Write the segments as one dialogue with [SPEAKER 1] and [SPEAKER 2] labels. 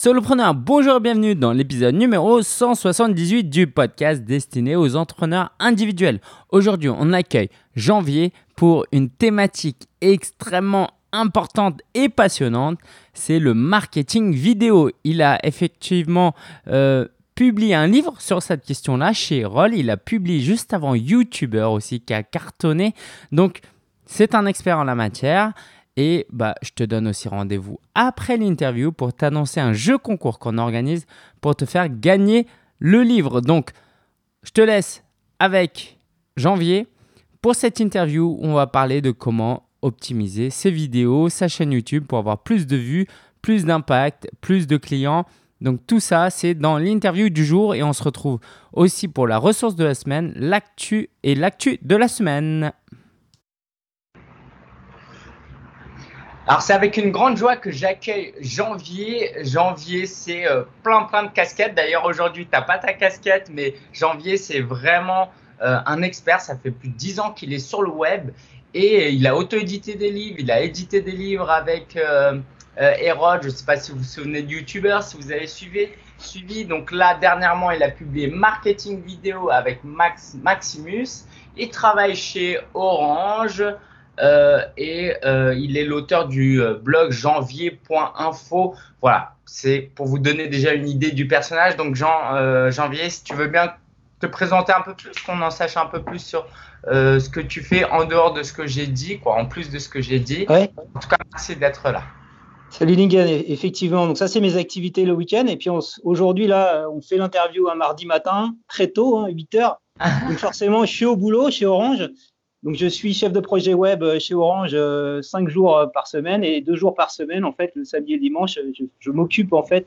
[SPEAKER 1] Solopreneur, bonjour et bienvenue dans l'épisode numéro 178 du podcast destiné aux entrepreneurs individuels. Aujourd'hui, on accueille Janvier pour une thématique extrêmement importante et passionnante, c'est le marketing vidéo. Il a effectivement euh, publié un livre sur cette question-là chez Roll. Il a publié juste avant YouTuber aussi qui a cartonné. Donc, c'est un expert en la matière. Et bah, je te donne aussi rendez-vous après l'interview pour t'annoncer un jeu concours qu'on organise pour te faire gagner le livre. Donc, je te laisse avec janvier. Pour cette interview, on va parler de comment optimiser ses vidéos, sa chaîne YouTube pour avoir plus de vues, plus d'impact, plus de clients. Donc tout ça, c'est dans l'interview du jour et on se retrouve aussi pour la ressource de la semaine, l'actu et l'actu de la semaine.
[SPEAKER 2] Alors c'est avec une grande joie que j'accueille Janvier. Janvier, c'est euh, plein plein de casquettes. D'ailleurs aujourd'hui, tu n'as pas ta casquette, mais Janvier, c'est vraiment euh, un expert. Ça fait plus de 10 ans qu'il est sur le web et il a auto-édité des livres. Il a édité des livres avec euh, Hérode. Je ne sais pas si vous vous souvenez de YouTuber, si vous avez suivi. suivi. Donc là, dernièrement, il a publié Marketing Vidéo avec Max, Maximus. Il travaille chez Orange. Euh, et euh, il est l'auteur du euh, blog janvier.info. Voilà, c'est pour vous donner déjà une idée du personnage. Donc Jean, Janvier, si tu veux bien te présenter un peu plus, qu'on en sache un peu plus sur ce que tu fais en dehors de ce que j'ai dit, quoi, en plus de ce que j'ai dit.
[SPEAKER 3] Ouais.
[SPEAKER 2] En tout cas, merci d'être là.
[SPEAKER 3] Salut Lingen, effectivement. Donc ça, c'est mes activités le week-end. Et puis aujourd'hui, là, on fait l'interview un mardi matin, très tôt, 8 hein, heures. Donc forcément, je suis au boulot chez Orange. Donc, je suis chef de projet web euh, chez Orange euh, cinq jours euh, par semaine et deux jours par semaine, en fait, le samedi et le dimanche, je, m'occupe en fait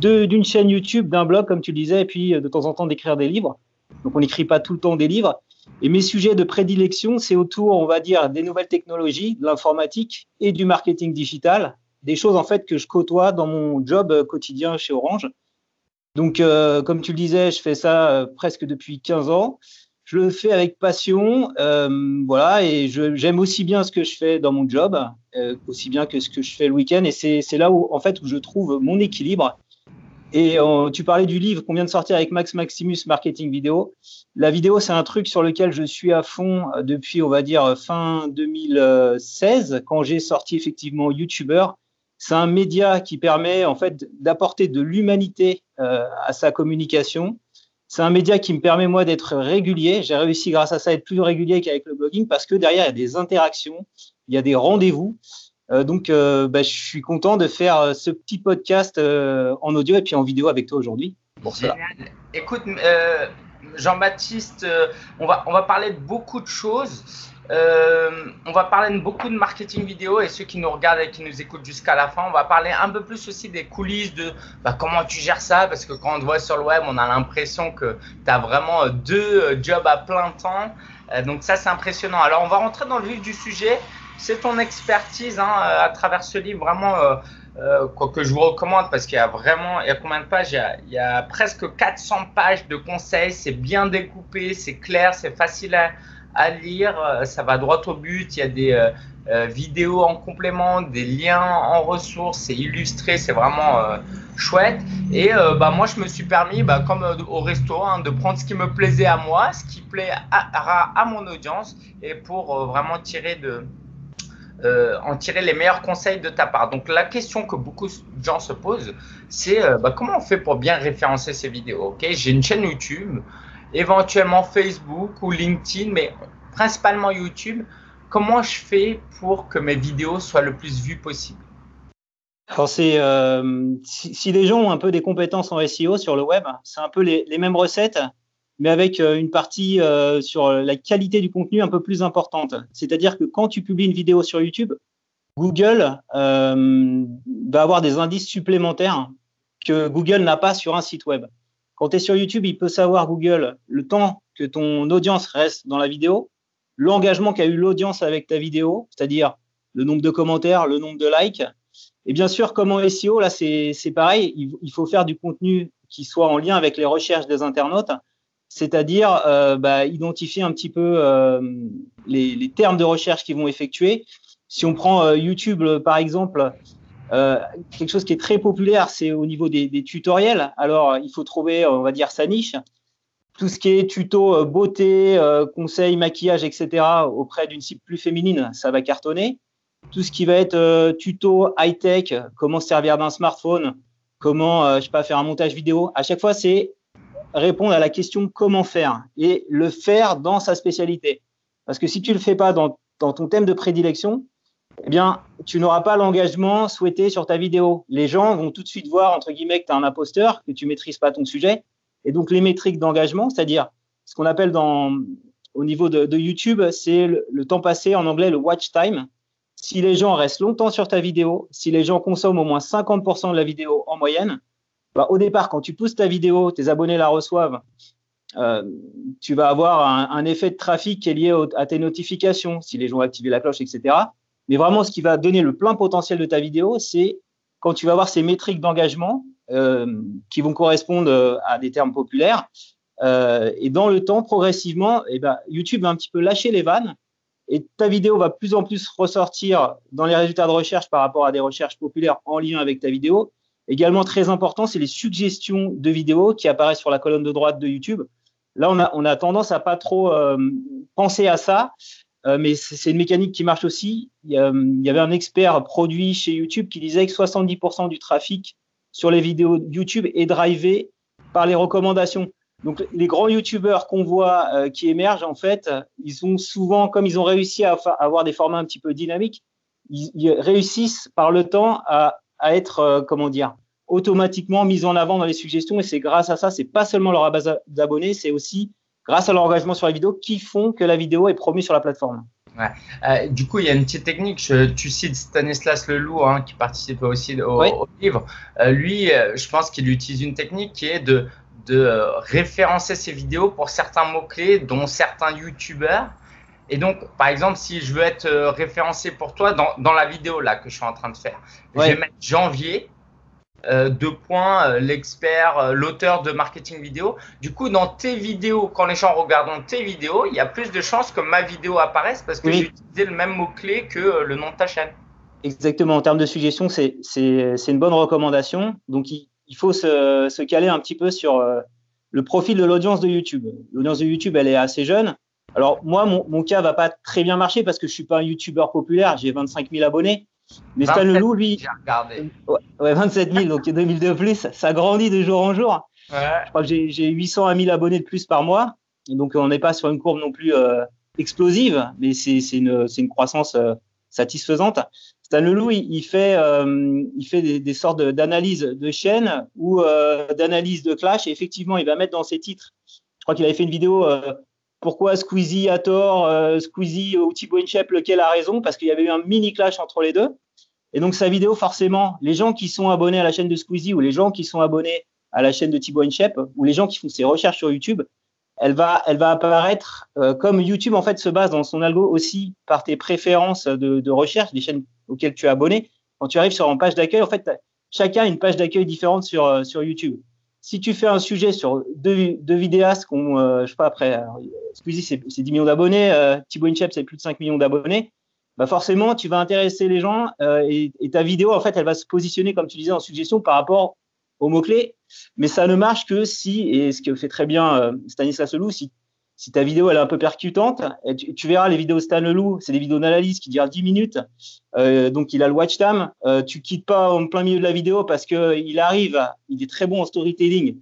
[SPEAKER 3] d'une chaîne YouTube, d'un blog, comme tu le disais, et puis de temps en temps d'écrire des livres. Donc, on n'écrit pas tout le temps des livres. Et mes sujets de prédilection, c'est autour, on va dire, des nouvelles technologies, de l'informatique et du marketing digital, des choses en fait que je côtoie dans mon job quotidien chez Orange. Donc, comme tu le disais, je fais ça presque depuis 15 ans je le fais avec passion, euh, voilà, et j'aime aussi bien ce que je fais dans mon job, euh, aussi bien que ce que je fais le week-end, et c'est là où, en fait, où je trouve mon équilibre. Et euh, tu parlais du livre qu'on vient de sortir avec Max Maximus Marketing Vidéo. La vidéo, c'est un truc sur lequel je suis à fond depuis, on va dire, fin 2016, quand j'ai sorti effectivement YouTuber. C'est un média qui permet en fait d'apporter de l'humanité à sa communication c'est un média qui me permet, moi, d'être régulier. J'ai réussi, grâce à ça, à être plus régulier qu'avec le blogging parce que derrière, il y a des interactions, il y a des rendez-vous. Euh, donc, euh, bah, je suis content de faire euh, ce petit podcast en audio et puis en vidéo avec toi aujourd'hui.
[SPEAKER 2] Pour cela. Écoute, Jean-Baptiste, on, va, on va parler de beaucoup de choses. Euh, on va parler beaucoup de marketing vidéo et ceux qui nous regardent et qui nous écoutent jusqu'à la fin, on va parler un peu plus aussi des coulisses de bah, comment tu gères ça parce que quand on te voit sur le web, on a l'impression que tu as vraiment deux euh, jobs à plein temps. Euh, donc ça, c'est impressionnant. Alors, on va rentrer dans le vif du sujet. C'est ton expertise hein, à travers ce livre, vraiment. que je vous recommande parce qu'il y a vraiment, il y a combien de pages? Il y a, il y a presque 400 pages de conseils, c'est bien découpé, c'est clair, c'est facile à, à lire, euh, ça va droit au but, il y a des euh, euh, vidéos en complément, des liens en ressources, c'est illustré, c'est vraiment chouette. Et bah, moi, je me suis permis, bah, comme au restaurant, hein, de prendre ce qui me plaisait à moi, ce qui plaît à, à, mon audience, et pour vraiment tirer de, en tirer les meilleurs conseils de ta part. Donc la question que beaucoup de gens se posent, c'est bah, comment on fait pour bien référencer ces vidéos Ok, j'ai une chaîne YouTube, éventuellement Facebook ou LinkedIn, mais principalement YouTube. Comment je fais pour que mes vidéos soient le plus vues possible?
[SPEAKER 3] Alors c'est euh, si, les gens ont un peu des compétences en SEO sur le web, c'est un peu les, mêmes recettes, mais avec euh, une partie euh, sur la qualité du contenu un peu plus importante. C'est-à-dire que quand tu publies une vidéo sur YouTube, Google va avoir des indices supplémentaires que Google n'a pas sur un site web. Quand tu es sur YouTube, il peut savoir Google le temps que ton audience reste dans la vidéo, l'engagement qu'a eu l'audience avec ta vidéo, c'est-à-dire le nombre de commentaires, le nombre de likes. Et bien sûr, comme en SEO, là, c'est pareil, il, faut faire du contenu qui soit en lien avec les recherches des internautes, c'est-à-dire euh, bah, identifier un petit peu euh, les, termes de recherche qu'ils vont effectuer. Si on prend euh, YouTube, par exemple, quelque chose qui est très populaire, c'est au niveau des, des, tutoriels. Alors, il faut trouver, on va dire, sa niche. Tout ce qui est tuto beauté, conseils, maquillage, etc., auprès d'une cible plus féminine, ça va cartonner. Tout ce qui va être tuto high-tech, comment se servir d'un smartphone, comment, je sais pas, faire un montage vidéo. À chaque fois, c'est répondre à la question comment faire et le faire dans sa spécialité. Parce que si tu le fais pas dans, ton thème de prédilection, eh bien, tu n'auras pas l'engagement souhaité sur ta vidéo. Les gens vont tout de suite voir, entre guillemets, que tu es un imposteur, que tu maîtrises pas ton sujet. Et donc, les métriques d'engagement, c'est-à-dire ce qu'on appelle dans, au niveau de, YouTube, c'est le, temps passé, en anglais, le watch time. Si les gens restent longtemps sur ta vidéo, si les gens consomment au moins 50% de la vidéo en moyenne, bah, au départ, quand tu pousses ta vidéo, tes abonnés la reçoivent, euh, tu vas avoir un, effet de trafic qui est lié à tes notifications, si les gens ont activé la cloche, etc. Mais vraiment, ce qui va donner le plein potentiel de ta vidéo, c'est quand tu vas avoir ces métriques d'engagement euh, qui vont correspondre euh, à des termes populaires. et dans le temps, progressivement, eh ben, YouTube va un petit peu lâcher les vannes et ta vidéo va plus en plus ressortir dans les résultats de recherche par rapport à des recherches populaires en lien avec ta vidéo. Également très important, c'est les suggestions de vidéos qui apparaissent sur la colonne de droite de YouTube. Là, on a, tendance à pas trop euh, penser à ça, euh, mais c'est une mécanique qui marche aussi. Il y, avait un expert produit chez YouTube qui disait que 70% du trafic sur les vidéos YouTube est drivé par les recommandations. Donc, les grands YouTubeurs qu'on voit euh, qui émergent, en fait, ils ont souvent, comme ils ont réussi à avoir des formats un petit peu dynamiques, ils réussissent par le temps à être, euh, comment dire, automatiquement mise en avant dans les suggestions. Et c'est grâce à ça, c'est pas seulement leur base d'abonnés, c'est aussi grâce à leur engagement sur la vidéo qui font que la vidéo est promue sur la plateforme.
[SPEAKER 2] Ouais. Euh, du coup, il y a une petite technique. tu cites Stanislas Leloup, hein, qui participe aussi au, livre. Euh, lui, je pense qu'il utilise une technique qui est de, de référencer ses vidéos pour certains mots-clés, dont certains YouTubeurs. Et donc, par exemple, si je veux être euh, référencé pour toi dans, dans, la vidéo là que je suis en train de faire, je vais mettre janvier, euh, deux points, euh, l'expert, euh, l'auteur de marketing vidéo. Du coup, dans tes vidéos, quand les gens regardent tes vidéos, il y a plus de chances que ma vidéo apparaisse parce que j'ai utilisé le même mot-clé que le nom de ta chaîne.
[SPEAKER 3] Exactement. En termes de suggestions, c'est une bonne recommandation. Donc, il, il faut se, se, caler un petit peu sur le profil de l'audience de YouTube. L'audience de YouTube, elle est assez jeune. Alors moi, mon, mon, cas va pas très bien marcher parce que je suis pas un YouTuber populaire, j'ai 25 000 abonnés. Mais Stan Leloup, lui, ouais, 27 000, donc 2000 de plus, ça grandit de jour en jour. Ouais. Je crois que j'ai 800 à 1000 abonnés de plus par mois. Donc on n'est pas sur une courbe non plus euh, explosive, mais c'est une, une, croissance euh, satisfaisante. Stan Leloup, il, il fait, euh, il fait des, des sortes d'analyses de chaînes ou d'analyses de clash. Et effectivement, il va mettre dans ses titres. Je crois qu'il avait fait une vidéo pourquoi Squeezie a tort, euh, Squeezie ou Thibaut Inchep, lequel a raison, parce qu'il y avait eu un mini clash entre les deux. Et donc sa vidéo, forcément, les gens qui sont abonnés à la chaîne de Squeezie ou les gens qui sont abonnés à la chaîne de Thibaut Inchep ou les gens qui font ses recherches sur YouTube, elle va, elle va apparaître euh, comme YouTube en fait se base dans son algo aussi par tes préférences de, de recherche, des chaînes auxquelles tu es abonné. Quand tu arrives sur une page d'accueil, en fait, chacun a une page d'accueil différente sur, euh, sur YouTube si tu fais un sujet sur deux, deux vidéastes euh, je sais pas, après, Squeezie, c'est 10 millions d'abonnés, euh, Thibaut Inchep, c'est plus de 5 millions d'abonnés, bah forcément, tu vas intéresser les gens euh, et, ta vidéo, en fait, elle va se positionner, comme tu disais, en suggestion par rapport aux mots-clés. Mais ça ne marche que si, et ce que fait très bien euh, Stanislas Leloup, si si ta vidéo elle est un peu percutante, tu, verras les vidéos Stan Leloup, c'est des vidéos d'analyse qui durent 10 minutes, euh, donc il a le watch time. Euh, tu quittes pas en plein milieu de la vidéo parce que il arrive, il est très bon en storytelling.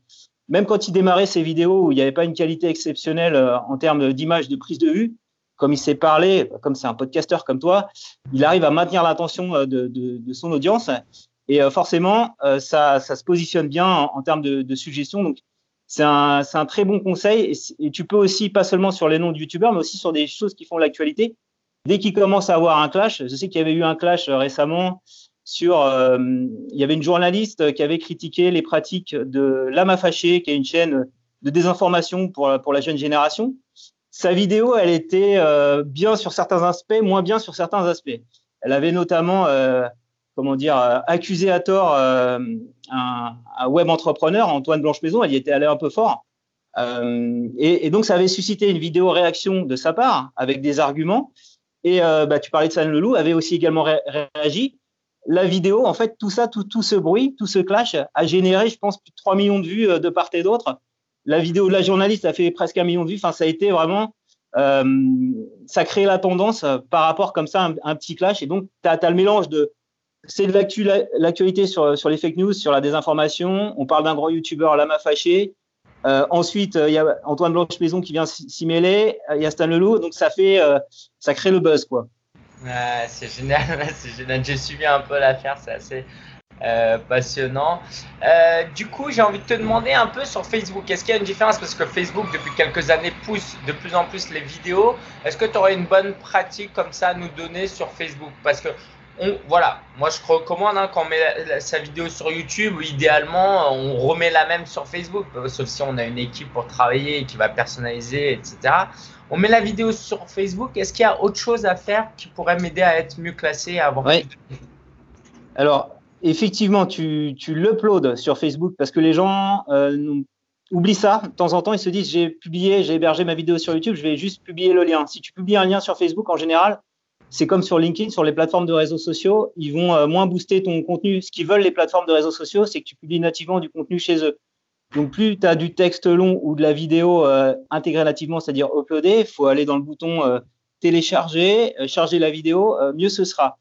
[SPEAKER 3] Même quand il démarrait ses vidéos où il n'y avait pas une qualité exceptionnelle euh, en termes d'image, de prise de vue, comme il sait parler, comme c'est un podcasteur comme toi, il arrive à maintenir l'attention euh, de, de, de, son audience. Et euh, forcément, ça, ça, se positionne bien en, en termes de, de suggestions. Donc, c'est un, un, très bon conseil. Et, tu peux aussi, pas seulement sur les noms de youtubeurs, mais aussi sur des choses qui font l'actualité. Dès qu'il commence à avoir un clash, je sais qu'il y avait eu un clash euh, récemment sur, euh, il y avait une journaliste qui avait critiqué les pratiques de Lama Fâché, qui est une chaîne de désinformation pour, pour la jeune génération. Sa vidéo, elle était euh, bien sur certains aspects, moins bien sur certains aspects. Elle avait notamment euh, comment dire, euh, accusé à tort euh, un, web entrepreneur, Antoine Blanche-Maison, elle y était allée un peu fort. Euh, et, donc, ça avait suscité une vidéo réaction de sa part avec des arguments. Et bah, tu parlais de San Leloup, avait aussi également ré réagi. la vidéo, en fait, tout ça, tout, tout ce bruit, tout ce clash a généré, je pense, plus de 3 millions de vues de part et d'autre. La vidéo de la journaliste a fait presque un million de vues. Enfin, ça a été vraiment euh, ça crée la tendance par rapport comme ça, un, un petit clash. Et donc, tu as, le mélange de c'est de l'actualité sur, sur les fake news, sur la désinformation. On parle d'un grand youtubeur, Lama Fâché. Euh, ensuite, il y a Antoine Blanche-Maison qui vient s'y mêler. Il y a Stan Leloup. Donc, ça fait, euh, ça crée le buzz, quoi.
[SPEAKER 2] c'est génial, c'est génial. J'ai suivi un peu l'affaire, c'est assez euh, passionnant. Euh, du coup, j'ai envie de te demander un peu sur Facebook, est-ce qu'il y a une différence? Parce que Facebook depuis quelques années pousse de plus en plus les vidéos. Est-ce que tu aurais une bonne pratique comme ça à nous donner sur Facebook? Parce que voilà, moi je recommande hein, quand on met sa vidéo sur YouTube, idéalement on remet la même sur Facebook, sauf si on a une équipe pour travailler et qui va personnaliser, etc. On met la vidéo sur Facebook. Est-ce qu'il y a autre chose à faire qui pourrait m'aider à être mieux classé, à avoir
[SPEAKER 3] oui. Alors, effectivement, tu, tu l'uploads sur Facebook parce que les gens euh, oublient ça. De temps en temps, ils se disent j'ai publié, j'ai hébergé ma vidéo sur YouTube, je vais juste publier le lien. Si tu publies un lien sur Facebook, en général, c'est comme sur LinkedIn, sur les plateformes de réseaux sociaux, ils vont euh, moins booster ton contenu. Ce qu'ils veulent, les plateformes de réseaux sociaux, c'est que tu publies nativement du contenu chez eux. Donc, plus tu as du texte long ou de la vidéo euh, intégrée nativement, c'est-à-dire uploader, il faut aller dans le bouton euh, télécharger, charger la vidéo, mieux ce sera.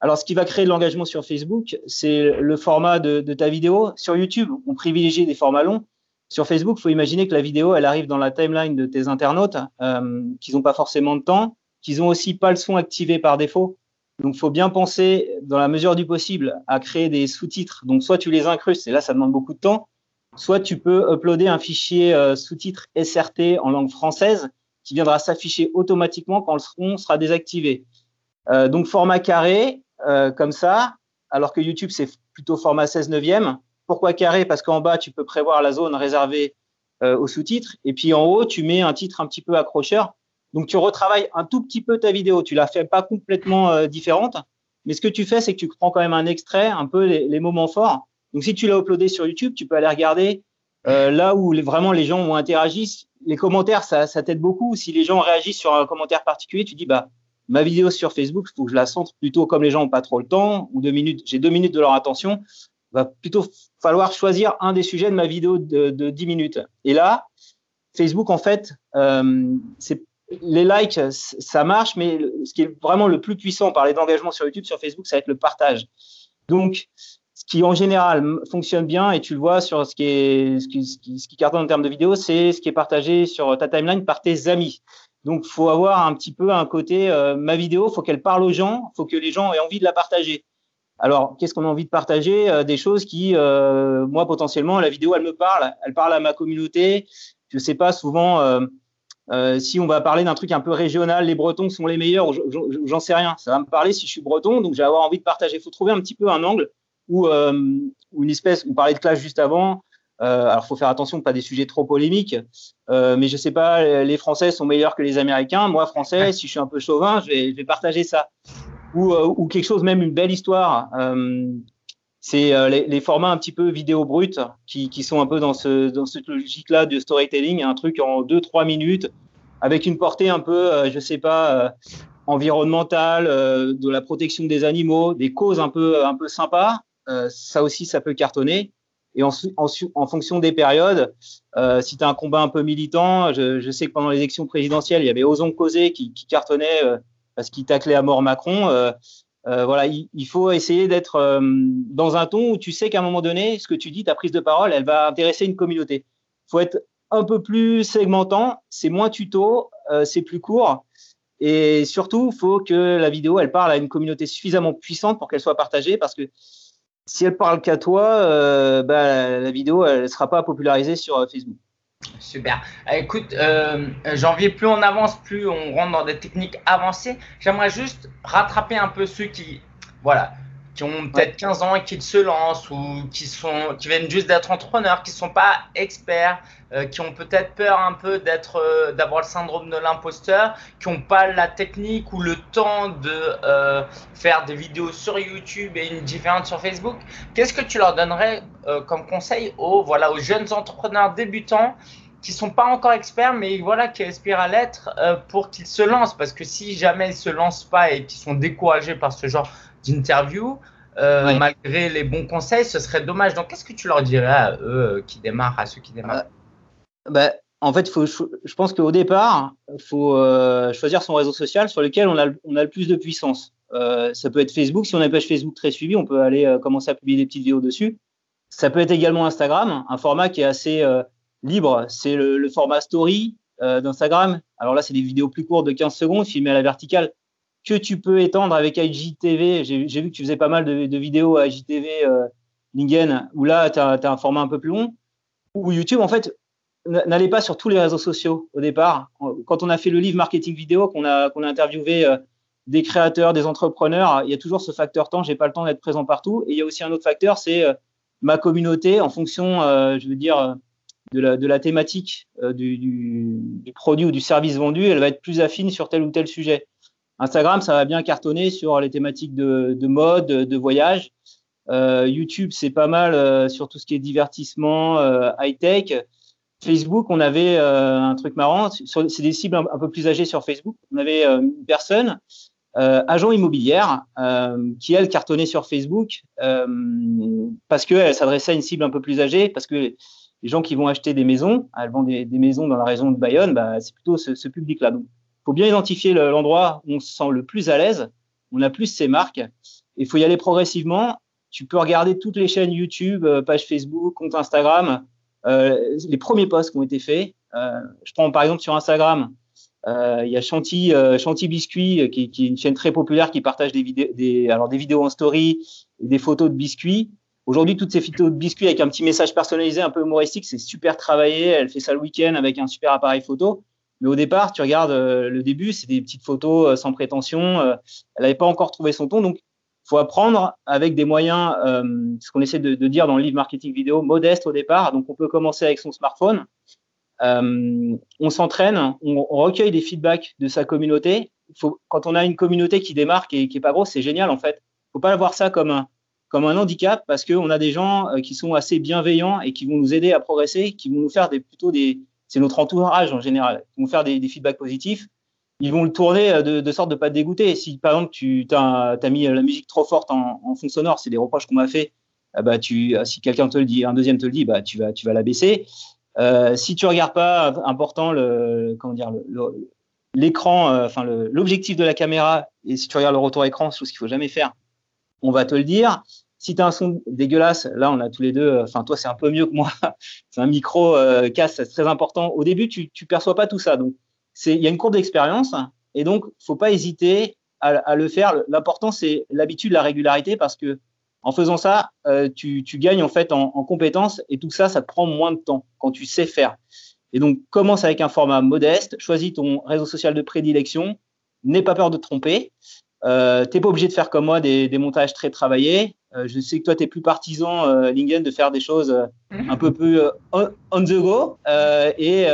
[SPEAKER 3] Alors, ce qui va créer de l'engagement sur Facebook, c'est le format de, ta vidéo. Sur YouTube, on privilégie des formats longs. Sur Facebook, il faut imaginer que la vidéo, elle arrive dans la timeline de tes internautes, qu'ils n'ont pas forcément de temps, qu'ils n'ont aussi pas le son activé par défaut. Donc, faut bien penser, dans la mesure du possible, à créer des sous-titres. Donc, soit tu les incrustes, et là, ça demande beaucoup de temps, soit tu peux uploader un fichier euh, sous-titre SRT en langue française qui viendra s'afficher automatiquement quand le son sera désactivé. Euh, donc, format carré, euh, comme ça, alors que YouTube, c'est plutôt format 16 neuvième. Pourquoi carré? Parce qu'en bas, tu peux prévoir la zone réservée aux sous-titres. Et puis en haut, tu mets un titre un petit peu accrocheur. Donc tu retravailles un tout petit peu ta vidéo. Tu la fais pas complètement euh, différente. Mais ce que tu fais, c'est que tu prends quand même un extrait, un peu les, moments forts. Donc si tu l'as uploadé sur YouTube, tu peux aller regarder là où vraiment les gens ont interagi. Les commentaires, ça, ça t'aide beaucoup. Si les gens réagissent sur un commentaire particulier, tu dis bah ma vidéo sur Facebook, faut que je la centre plutôt comme les gens n'ont pas trop le temps, ou deux minutes, j'ai deux minutes de leur attention, va plutôt falloir choisir un des sujets de ma vidéo de, de 10 minutes. Et là, Facebook, en fait, euh, c'est les likes, ça marche, mais ce qui est vraiment le plus puissant, parler d'engagement sur YouTube, sur Facebook, ça va être le partage. Donc, ce qui en général fonctionne bien, et tu le vois sur ce qui, est, ce qui, ce qui cartonne en termes de vidéos, c'est ce qui est partagé sur ta timeline par tes amis. Donc, faut avoir un petit peu un côté, euh, ma vidéo, faut qu'elle parle aux gens, faut que les gens aient envie de la partager. Alors, qu'est-ce qu'on a envie de partager? Euh, Des choses qui, euh, moi, potentiellement, la vidéo, elle me parle, elle parle à ma communauté. Je sais pas, souvent, si on va parler d'un truc un peu régional, les Bretons sont les meilleurs, j'en sais rien. Ça va me parler si je suis breton, donc j'ai avoir envie de partager. Il faut trouver un petit peu un angle ou une espèce, on parlait de classe juste avant, euh, alors, faut faire attention, pas des sujets trop polémiques. Euh, mais je sais pas, les Français sont meilleurs que les Américains. Moi, Français, si je suis un peu chauvin, je vais, je vais partager ça. Ou, euh, ou, quelque chose, même une belle histoire. Euh, c'est euh, les, les, formats un petit peu vidéo brut qui, qui sont un peu dans, ce, dans cette logique-là de storytelling, un truc en 2-3 minutes avec une portée un peu, je sais pas, environnementale, de la protection des animaux, des causes un peu, un peu sympas. ça aussi, ça peut cartonner. Et en, en, en, fonction des périodes, euh, si tu as un combat un peu militant, je, je, sais que pendant l'élection présidentielle, il y avait Ozon Causé qui, qui cartonnait euh, parce qu'il taclait à mort Macron. Euh, voilà, il, il, faut essayer d'être euh, dans un ton où tu sais qu'à un moment donné, ce que tu dis, ta prise de parole, elle va intéresser une communauté. Il faut être un peu plus segmentant, c'est moins tuto, euh, c'est plus court. Et surtout, il faut que la vidéo, elle parle à une communauté suffisamment puissante pour qu'elle soit partagée parce que si elle parle qu'à toi, euh, bah, la vidéo, elle ne sera pas popularisée sur euh, Facebook.
[SPEAKER 2] Super. Euh, écoute, euh, janvier, plus on avance, plus on rentre dans des techniques avancées. J'aimerais juste rattraper un peu ceux qui, voilà, qui ont peut-être 15 ans et qui se lancent ou qui, sont, qui viennent juste d'être entrepreneurs, qui ne sont pas experts, euh, qui ont peut-être peur un peu d'être, euh, d'avoir le syndrome de l'imposteur, qui n'ont pas la technique ou le temps de euh, faire des vidéos sur YouTube et une différente sur Facebook. Qu'est-ce que tu leur donnerais comme conseil aux, voilà, aux jeunes entrepreneurs débutants qui sont pas encore experts, mais voilà, qui aspirent à l'être euh, pour qu'ils se lancent? Parce que si jamais ils se lancent pas et qu'ils sont découragés par ce genre d'interview, malgré les bons conseils, ce serait dommage. Donc, qu'est-ce que tu leur dirais à eux qui démarrent, à ceux qui démarrent
[SPEAKER 3] bah, En fait, faut, je pense qu'au départ, il faut choisir son réseau social sur lequel on a, on a le plus de puissance. ça peut être Facebook. Si on a une page Facebook très suivie, on peut aller commencer à publier des petites vidéos dessus. Ça peut être également Instagram, un format qui est assez libre. C'est le, format story euh, d'Instagram. Alors là, c'est des vidéos plus courtes de 15 secondes, filmées à la verticale, que tu peux étendre avec IGTV. J'ai vu que tu faisais pas mal de, vidéos à IGTV, euh, Lingen, où là, tu as, un format un peu plus long. Ou YouTube, en fait, n'allez pas sur tous les réseaux sociaux au départ. Quand on a fait le livre marketing vidéo, qu'on a, interviewé euh, des créateurs, des entrepreneurs, il y a toujours ce facteur temps. J'ai pas le temps d'être présent partout. Et il y a aussi un autre facteur, c'est euh, ma communauté en fonction, je veux dire, de la, thématique euh, du, produit ou du service vendu, elle va être plus affine sur tel ou tel sujet. Instagram, ça va bien cartonner sur les thématiques de, mode, de voyage. Euh, YouTube, c'est pas mal euh, sur tout ce qui est divertissement, high-tech. Facebook, on avait un truc marrant. C'est des cibles un, peu plus âgées sur Facebook. On avait une personne, agent immobilière, qui elle cartonnait sur Facebook parce qu'elle s'adressait à une cible un peu plus âgée, parce que les gens qui vont acheter des maisons, elles vendent des, maisons dans la région de Bayonne, bah, c'est plutôt ce, public-là. Faut bien identifier l'endroit où on se sent le plus à l'aise, on a plus ses marques. Il faut y aller progressivement. Tu peux regarder toutes les chaînes YouTube, euh, page Facebook, compte Instagram, euh, les premiers posts qui ont été faits. Euh, je prends par exemple sur Instagram, il y a Chanty, Chanty Biscuit, qui, est une chaîne très populaire qui partage des, vidéos, alors des vidéos en story, des photos de biscuits. Aujourd'hui, toutes ces photos de biscuits avec un petit message personnalisé un peu humoristique, c'est super travaillé. Elle fait ça le week-end avec un super appareil photo. Mais au départ, tu regardes euh, le début, c'est des petites photos euh, sans prétention. Euh, elle n'avait pas encore trouvé son ton. Donc, il faut apprendre avec des moyens, ce qu'on essaie de, dire dans le livre marketing vidéo, modeste au départ. Donc, on peut commencer avec son smartphone. on s'entraîne, on, recueille des feedbacks de sa communauté. Quand on a une communauté qui démarque et qui est pas grosse, c'est génial en fait. Faut pas voir ça comme un, comme un handicap parce qu'on a des gens qui sont assez bienveillants et qui vont nous aider à progresser, qui vont nous faire des, plutôt des. C'est notre entourage en général, qui vont faire des, feedbacks positifs. Ils vont le tourner euh, de, sorte de pas te dégoûter. Si par exemple tu as, mis la musique trop forte en, fond sonore, c'est des reproches qu'on m'a fait. Ah bah tu, si quelqu'un te le dit, un deuxième te le dit, bah tu vas, tu vas la baisser. Euh, si tu regardes pas important le, comment dire, l'écran, enfin l'objectif de la caméra, et si tu regardes le retour écran, chose qu'il faut jamais faire, on va te le dire. Si tu as un son dégueulasse, là, on a tous les deux, euh, enfin, toi, c'est un peu mieux que moi. c'est un micro euh, casse, c'est très important. Au début, tu ne perçois pas tout ça. Donc, il y a une courbe d'expérience et donc, faut pas hésiter à, le faire. L'important, c'est l'habitude, la régularité parce que en faisant ça, euh, tu, gagnes en fait en, en compétences et tout ça, ça te prend moins de temps quand tu sais faire. Et donc, commence avec un format modeste, choisis ton réseau social de prédilection, n'aie pas peur de te tromper. Euh, t'es pas obligé de faire comme moi des, montages très travaillés. Euh, je sais que toi, tu es plus partisan, euh, Lingen, de faire des choses euh, un peu plus on, the go. et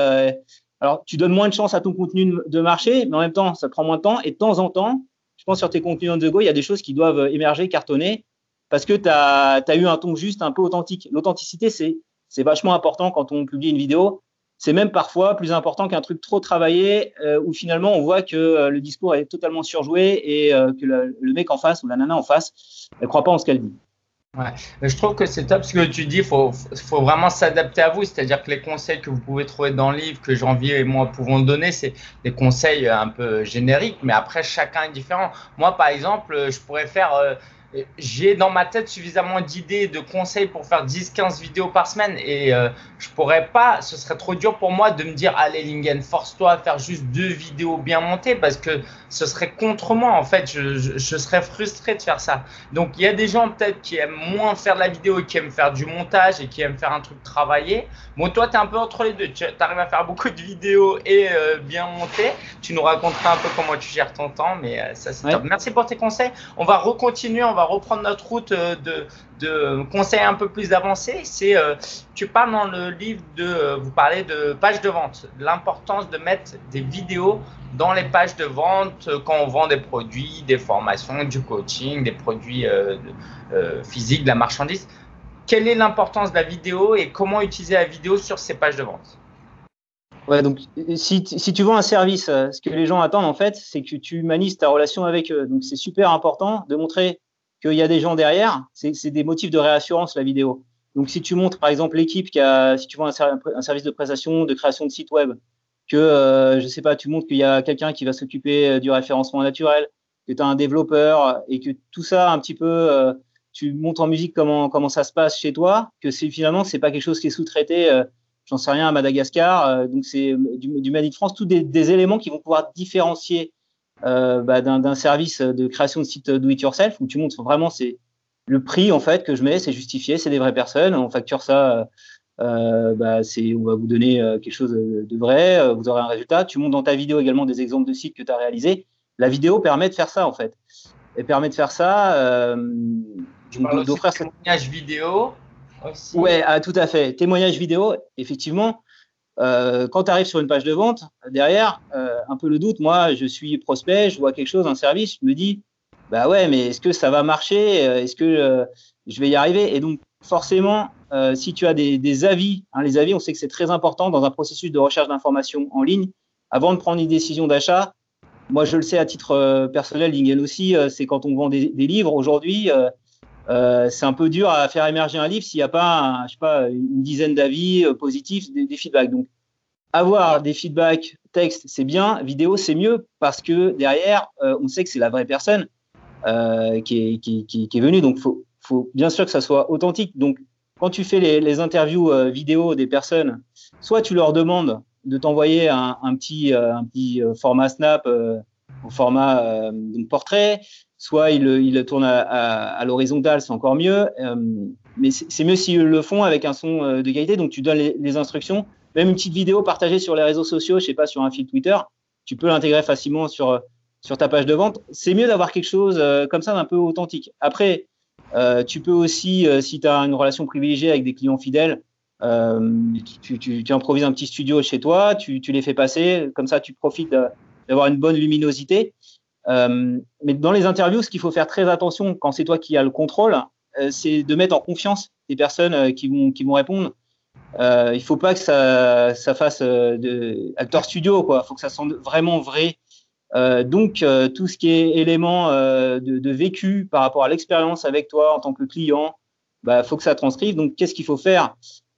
[SPEAKER 3] alors, tu donnes moins de chance à ton contenu de marché, mais en même temps, ça prend moins de temps. Et de temps en temps, je pense sur tes contenus on the go, il y a des choses qui doivent émerger, cartonner, parce que tu as, as, eu un ton juste, un peu authentique. L'authenticité, c'est vachement important quand on publie une vidéo c'est même parfois plus important qu'un truc trop travaillé euh, où finalement on voit que euh, le discours est totalement surjoué et euh, que le, mec en face ou la nana en face ne croit pas en ce qu'elle dit.
[SPEAKER 2] Ouais, je trouve que c'est top ce que tu dis. Il faut, vraiment s'adapter à vous. C'est-à-dire que les conseils que vous pouvez trouver dans le livre, que Janvier et moi pouvons donner, c'est des conseils un peu génériques, mais après, chacun est différent. Moi, par exemple, je pourrais faire j'ai dans ma tête suffisamment d'idées, de conseils pour faire 10-15 vidéos par semaine et euh, je pourrais pas, ce serait trop dur pour moi de me dire allez Lingen, force-toi à faire juste deux vidéos bien montées parce que ce serait contre moi en fait, je, je, serais frustré de faire ça. Donc il y a des gens peut-être qui aiment moins faire de la vidéo et qui aiment faire du montage et qui aiment faire un truc travaillé. Bon toi tu es un peu entre les deux, tu arrives à faire beaucoup de vidéos et euh, bien montées. Tu nous raconteras un peu comment tu gères ton temps mais euh, ça c'est top. Merci pour tes conseils. On va recontinuer, on va reprendre notre route euh, de, de conseils un peu plus avancés. C'est, euh, tu parles dans le livre de, euh, vous parlez de pages de vente, l'importance de mettre des vidéos dans les pages de vente quand on vend des produits, des formations, du coaching, des produits physiques, de la marchandise. Quelle est l'importance de la vidéo et comment utiliser la vidéo sur ces pages de vente?
[SPEAKER 3] Ouais, donc si, si, tu vends un service, ce que les gens attendent en fait, c'est que tu humanises ta relation avec eux. Donc c'est super important de montrer qu'il y a des gens derrière, c'est des motifs de réassurance, la vidéo. Donc, si tu montres, par exemple, l'équipe qui a, si tu vois un, service de prestation, de création de site web, que, euh, je sais pas, tu montres qu'il y a quelqu'un qui va s'occuper euh, du référencement naturel, que tu as un développeur et que tout ça, un petit peu, euh, tu montres en musique comment, comment ça se passe chez toi, que c'est finalement, c'est pas quelque chose qui est sous-traité, euh, j'en sais rien, à Madagascar, donc c'est du, du in France, tous des, des, éléments qui vont pouvoir différencier bah, d'un service de création de site do it yourself, où tu montres vraiment, c'est le prix en fait que je mets, c'est justifié, c'est des vraies personnes, on facture ça. Euh, bah, c'est, on va vous donner euh, quelque chose de vrai, euh, vous aurez un résultat. Tu montes dans ta vidéo également des exemples de sites que tu as réalisés. La vidéo permet de faire ça en fait. Elle permet de faire ça, euh,
[SPEAKER 2] d'offrir témoignage vidéo.
[SPEAKER 3] Aussi. Ouais, ah, tout à fait. Témoignage vidéo, effectivement. Euh, quand tu arrives sur une page de vente, derrière, euh, un peu le doute, moi, je suis prospect, je vois quelque chose, un service, je me dis, bah ouais, mais est-ce que ça va marcher Est-ce que euh, je vais y arriver? Et donc, forcément, euh, si tu as des, des avis, hein, les avis, on sait que c'est très important dans un processus de recherche d'informations en ligne. Avant de prendre une décision d'achat, moi, je le sais à titre euh, personnel, Lingen aussi, euh, c'est quand on vend des, des livres aujourd'hui, c'est un peu dur à faire émerger un livre s'il n'y a pas, un, je sais pas, une dizaine d'avis positifs, des, feedbacks. Donc, avoir des feedbacks texte, c'est bien, vidéo, c'est mieux parce que derrière, on sait que c'est la vraie personne. Euh, qui, est, qui, qui, qui, est venu. Donc, faut, faut bien sûr que ça soit authentique. Donc, quand tu fais les, interviews euh, vidéo des personnes, soit tu leur demandes de t'envoyer un, petit, euh, un petit euh, format Snap au format portrait, soit ils, ils tournent à, à, à l'horizontale, c'est encore mieux. mais c'est mieux s'ils le font avec un son de qualité. Donc, tu donnes les, instructions. Même une petite vidéo partagée sur les réseaux sociaux, je sais pas, sur un fil Twitter, tu peux l'intégrer facilement sur sur ta page de vente, c'est mieux d'avoir quelque chose euh, comme ça d'un peu authentique. Après, euh, tu peux aussi, euh, si tu as une relation privilégiée avec des clients fidèles, tu, tu, tu, improvises un petit studio chez toi, tu, tu les fais passer, comme ça tu profites d'avoir une bonne luminosité. Mais dans les interviews, ce qu'il faut faire très attention quand c'est toi qui as le contrôle, c'est de mettre en confiance les personnes qui vont, qui vont répondre. Euh, il faut pas que ça, ça fasse acteur studio, quoi. Il faut que ça sente vraiment vrai. Euh, donc, euh, tout ce qui est élément euh, de, vécu par rapport à l'expérience avec toi en tant que client, bah, faut que ça transcrive. Donc, qu'est-ce qu'il faut faire?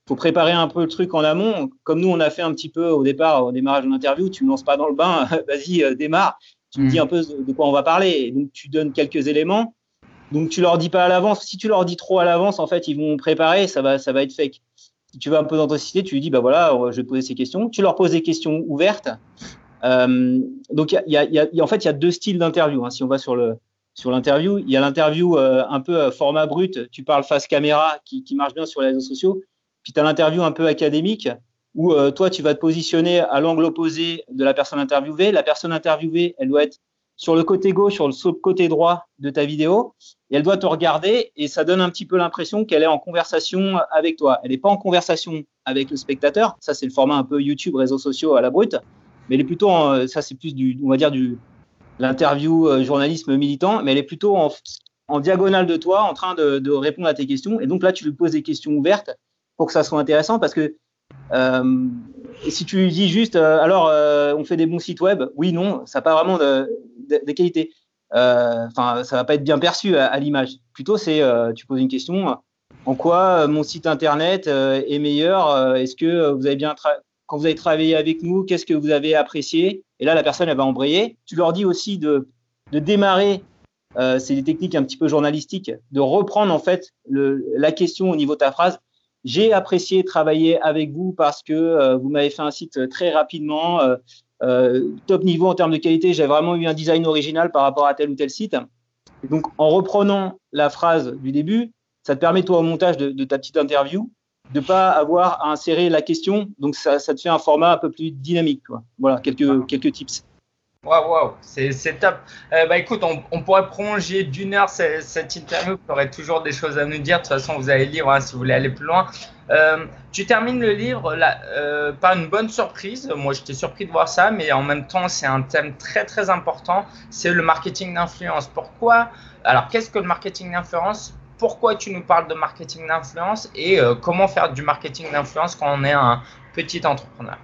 [SPEAKER 3] Faut préparer un peu le truc en amont. Comme nous, on a fait un petit peu au départ, au démarrage de l'interview, tu me lances pas dans le bain, vas-y, euh, démarre. Tu me dis mmh. un peu de quoi on va parler. Et donc, tu donnes quelques éléments. Donc, tu leur dis pas à l'avance. Si tu leur dis trop à l'avance, en fait, ils vont préparer, ça va, ça va être fake. Si tu veux un peu d'authenticité, tu lui dis, bah voilà, je vais te poser ces questions. Tu leur poses des questions ouvertes. Euh, donc, y a, y, a, y a, en fait, il y a deux styles d'interview. Hein, si on va sur le sur l'interview, il y a l'interview euh, un peu euh, format brut. Tu parles face caméra, qui, qui marche bien sur les réseaux sociaux. Puis tu as l'interview un peu académique, où euh, toi, tu vas te positionner à l'angle opposé de la personne interviewée. La personne interviewée, elle doit être sur le côté gauche, sur le côté droit de ta vidéo, et elle doit te regarder, et ça donne un petit peu l'impression qu'elle est en conversation avec toi. Elle n'est pas en conversation avec le spectateur. Ça, c'est le format un peu YouTube, réseaux sociaux à la brute mais elle est plutôt, en, ça c'est plus du, on va dire du l'interview euh, journalisme militant, mais elle est plutôt en, en diagonale de toi, en train de, de, répondre à tes questions. Et donc là, tu lui poses des questions ouvertes pour que ça soit intéressant, parce que si tu dis juste, euh, alors euh, on fait des bons sites web, oui, non, ça n'a pas vraiment de, de, qualité. Euh, enfin, ça va pas être bien perçu à, l'image. Plutôt, c'est, tu poses une question. En quoi mon site internet est meilleur Est-ce que vous avez bien quand vous avez travaillé avec nous, qu'est-ce que vous avez apprécié? Et là, la personne, elle va embrayer. Tu leur dis aussi de, démarrer, euh, c'est des techniques un petit peu journalistiques, de reprendre en fait la question au niveau de ta phrase. J'ai apprécié travailler avec vous parce que euh, vous m'avez fait un site très rapidement, euh, euh top niveau en termes de qualité. J'ai vraiment eu un design original par rapport à tel ou tel site. Et donc, en reprenant la phrase du début, ça te permet toi au montage de, de ta petite interview de pas avoir à insérer la question. Donc ça, ça, te fait un format un peu plus dynamique. Quoi. Voilà, quelques, quelques tips.
[SPEAKER 2] Waouh, wow, c'est top. Euh, bah écoute, on, on pourrait prolonger d'une heure cette, cette interview. Tu aurais toujours des choses à nous dire. De toute façon, vous avez le livre hein, si vous voulez aller plus loin. Euh, tu termines le livre là, euh, par une bonne surprise. Moi, j'étais surpris de voir ça, mais en même temps, c'est un thème très très important. C'est le marketing d'influence. Pourquoi? Alors, qu'est-ce que le marketing d'influence? Pourquoi tu nous parles de marketing d'influence? Et euh, comment faire du marketing d'influence quand on est un petit entrepreneur?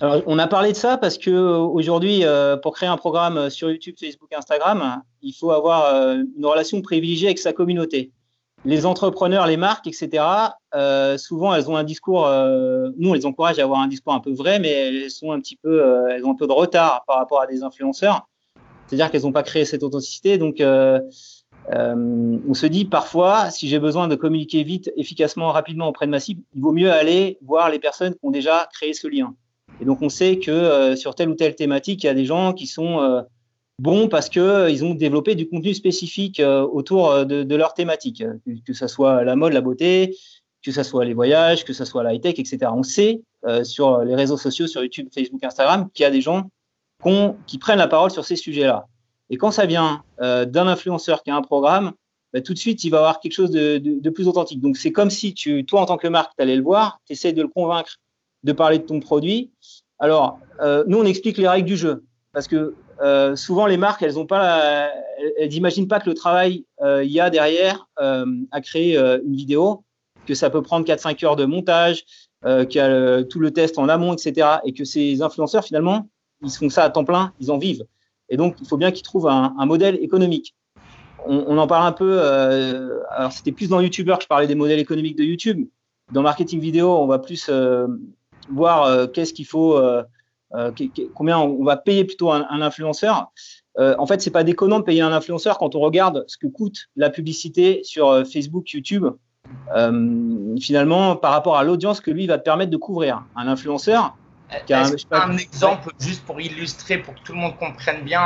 [SPEAKER 3] Alors, on a parlé de ça parce que aujourd'hui, pour créer un programme sur YouTube, Facebook, Instagram, il faut avoir une relation privilégiée avec sa communauté les entrepreneurs, les marques, etc., euh, souvent, elles ont un discours, euh, nous, on les encourage à avoir un discours un peu vrai, mais elles sont un petit peu, euh, elles ont un peu de retard par rapport à des influenceurs. C'est-à-dire qu'elles n'ont pas créé cette authenticité. Donc, on se dit parfois, si j'ai besoin de communiquer vite, efficacement, rapidement auprès de ma cible, il vaut mieux aller voir les personnes qui ont déjà créé ce lien. Et donc, on sait que sur telle ou telle thématique, il y a des gens qui sont bon parce que euh, ont développé du contenu spécifique euh, autour euh, de, leur thématique, que, ce soit la mode, la beauté, que ce soit les voyages, que ce soit la high-tech, etc. On sait sur les réseaux sociaux, sur YouTube, Facebook, Instagram, qu'il y a des gens qui prennent la parole sur ces sujets-là. Et quand ça vient d'un influenceur qui a un programme, bah, tout de suite, il va avoir quelque chose de, plus authentique. Donc, c'est comme si tu, toi, en tant que marque, tu allais le voir, tu essaies de le convaincre de parler de ton produit. Alors, nous, on explique les règles du jeu. Parce que euh, souvent les marques, elles pas, elles n'imaginent pas que le travail euh, il y a derrière euh, à créer une vidéo, que ça peut prendre 4-5 heures de montage, qu'il y a tout le test en amont, etc. Et que ces influenceurs finalement, ils font ça à temps plein, ils en vivent. Et donc il faut bien qu'ils trouvent un, modèle économique. On, en parle un peu. alors c'était plus dans YouTuber que je parlais des modèles économiques de YouTube. Dans marketing vidéo, on va plus voir qu'est-ce qu'il faut euh, combien on va payer plutôt un, influenceur. Euh, en fait, c'est pas déconnant de payer un influenceur quand on regarde ce que coûte la publicité sur euh, Facebook, YouTube. finalement, par rapport à l'audience que lui va te permettre de couvrir. Un influenceur,
[SPEAKER 2] un, exemple juste pour illustrer, pour que tout le monde comprenne bien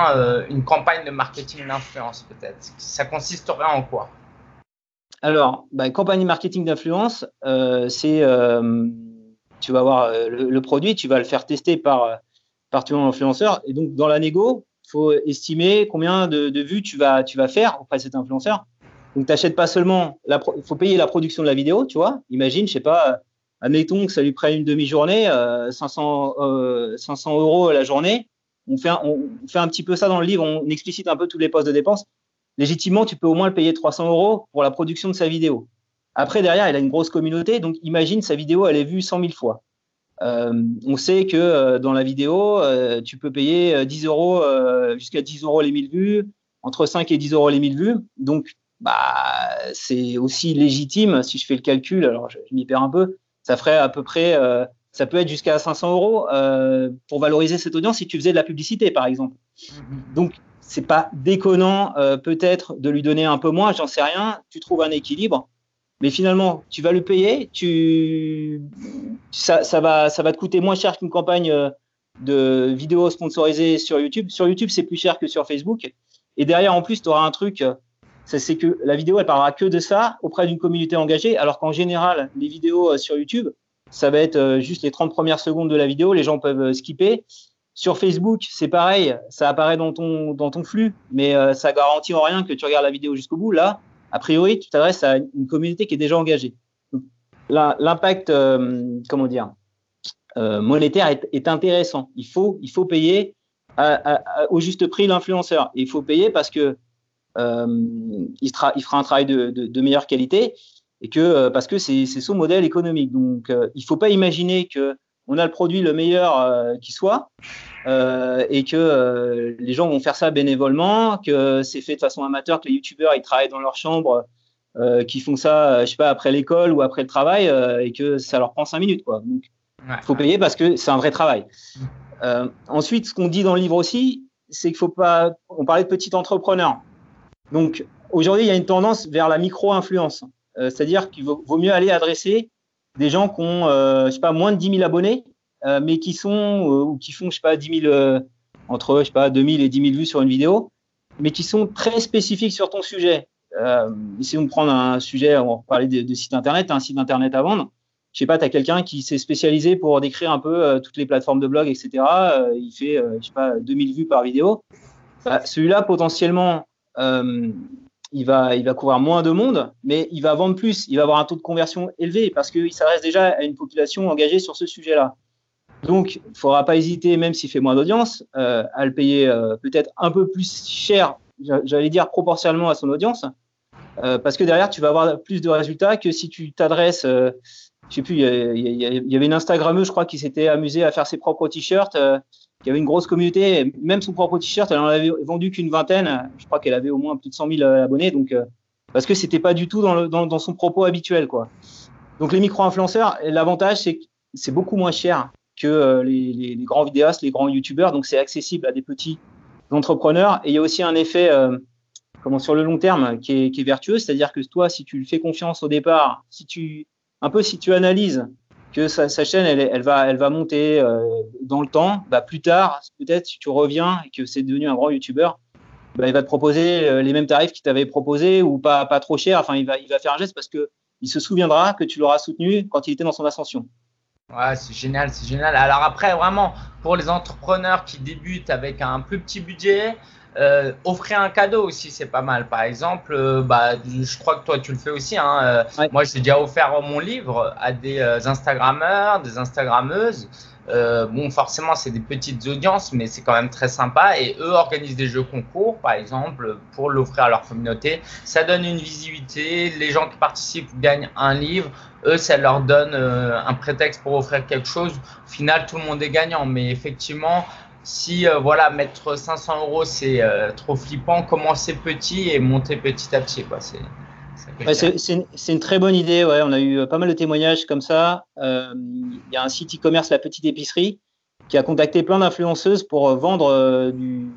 [SPEAKER 2] une campagne de marketing d'influence peut-être? Ça consisterait en quoi?
[SPEAKER 3] Alors, bah, campagne marketing d'influence, c'est tu vas avoir euh, le, produit, tu vas le faire tester par, euh, par ton influenceur. Et donc, dans la négo, faut estimer combien de, vues tu vas, tu vas faire auprès de cet influenceur. Donc, tu n'achètes pas seulement, il faut payer la production de la vidéo, tu vois. Imagine, je sais pas, euh, admettons que ça lui prenne une demi-journée, 500, 500 euros la journée. On fait, un, on fait un petit peu ça dans le livre, on explicite un peu tous les postes de dépenses. Légitimement, tu peux au moins le payer 300 euros pour la production de sa vidéo. Après, derrière, il a une grosse communauté, donc imagine sa vidéo, elle est vue 100 000 fois. Euh, on sait que euh, dans la vidéo, euh, tu peux payer 10 euros jusqu'à 10 euros les 1000 vues, entre 5 et 10 euros les 1000 vues. Donc, bah, c'est aussi légitime. Si je fais le calcul, alors je, m'y perds un peu, ça ferait à peu près, ça peut être jusqu'à 500 euros pour valoriser cette audience si tu faisais de la publicité, par exemple. Mm-hmm. Donc, c'est pas déconnant peut-être de lui donner un peu moins, j'en sais rien. Tu trouves un équilibre mais finalement, tu vas le payer, tu, ça, ça, va, ça va te coûter moins cher qu'une campagne euh, de vidéos sponsorisées sur YouTube. Sur YouTube, c'est plus cher que sur Facebook. Et derrière, en plus, tu auras un truc, c'est que la vidéo, elle parlera que de ça auprès d'une communauté engagée, alors qu'en général, les vidéos euh, sur YouTube, ça va être euh, juste les 30 premières secondes de la vidéo, les gens peuvent skipper. Sur Facebook, c'est pareil, ça apparaît dans ton, dans ton flux, mais ça garantit en rien que tu regardes la vidéo jusqu'au bout. Là, a priori, tu t'adresses à une communauté qui est déjà engagée. L'impact, euh, comment dire, euh, monétaire est, intéressant. Il faut, il faut payer au juste prix l'influenceur. Il faut payer parce que euh, il, fera un travail de, meilleure qualité et que parce que c'est son modèle économique. Donc, il ne faut pas imaginer que on a le produit le meilleur qui soit euh, et que euh, les gens vont faire ça bénévolement, que c'est fait de façon amateur, que les youtubeurs ils travaillent dans leur chambre, euh, qui font ça, je sais pas, après l'école ou après le travail, et que ça leur prend cinq minutes, quoi. Donc, il faut payer parce que c'est un vrai travail. ensuite, ce qu'on dit dans le livre aussi, c'est qu'il faut pas. On parlait de petit entrepreneur. Donc, aujourd'hui, il y a une tendance vers la micro-influence. C'est-à-dire qu'il vaut, vaut, mieux aller adresser des gens qui ont, je sais pas, moins de 10 000 abonnés, euh, mais qui sont euh, ou qui font, je sais pas, 10 000, euh, entre, je sais pas, 2000 et 10 000 vues sur une vidéo, mais qui sont très spécifiques sur ton sujet. Euh, essayons de prendre un sujet, on parler de, de site internet, un site internet à vendre. Je sais pas, tu as quelqu'un qui s'est spécialisé pour décrire un peu toutes les plateformes de blog, etc. il fait, je sais pas, 2000 vues par vidéo. Bah, celui-là, potentiellement, il va, il va couvrir moins de monde, mais il va vendre plus. Il va avoir un taux de conversion élevé parce qu'il s'adresse déjà à une population engagée sur ce sujet-là. Donc, il ne faudra pas hésiter, même s'il fait moins d'audience, euh, à le payer euh, peut-être un peu plus cher, j'allais dire proportionnellement à son audience, euh, parce que derrière, tu vas avoir plus de résultats que si tu t'adresses je sais plus, il y, avait une Instagrammeuse, je crois, qui s'était amusée à faire ses propres t-shirts, qui avait une grosse communauté, même son propre t-shirt, elle en avait vendu qu'une vingtaine. Je crois qu'elle avait au moins plus de 100 000 abonnés, donc parce que c'était pas du tout dans, le, dans, dans, son propos habituel, quoi. Donc les micro-influenceurs, l'avantage c'est que c'est beaucoup moins cher que euh, les, les, les, grands vidéastes, les grands youtubeurs, donc c'est accessible à des petits entrepreneurs. Et il y a aussi un effet, euh, comment sur le long terme, qui est, qui est vertueux, c'est-à-dire que toi, si tu lui fais confiance au départ, si tu un peu si tu analyses que sa, chaîne, elle, elle, va, elle va monter euh, dans le temps, bah, plus tard, peut-être si tu reviens et que c'est devenu un grand youtubeur, bah, il va te proposer euh, les mêmes tarifs qu'il t'avait proposé ou pas, pas trop cher. Enfin, il va, il va faire un geste parce que il se souviendra que tu l'auras soutenu quand il était dans son ascension.
[SPEAKER 2] Ouais, c'est génial, c'est génial. Alors après, vraiment, pour les entrepreneurs qui débutent avec un plus petit budget, euh, offrir un cadeau aussi, c'est pas mal. Par exemple, euh, bah, je crois que toi, tu le fais aussi. Hein, euh, ouais. Moi, j'ai déjà offert mon livre à des euh, Instagrammeurs, des Instagrammeuses. Bon, forcément, c'est des petites audiences, mais c'est quand même très sympa. Et eux organisent des jeux concours, par exemple, pour l'offrir à leur communauté. Ça donne une visibilité. Les gens qui participent gagnent un livre. Eux, ça leur donne un prétexte pour offrir quelque chose. Au final, tout le monde est gagnant. Mais effectivement, si euh, voilà, mettre 500 euros, c'est euh, trop flippant, commencer petit et monter petit à petit. Quoi. C'est,
[SPEAKER 3] Ouais, c'est une, une, très bonne idée. Ouais. On a eu pas mal de témoignages comme ça. Euh, il y a un site e-commerce, la petite épicerie, qui a contacté plein d'influenceuses pour vendre euh, du,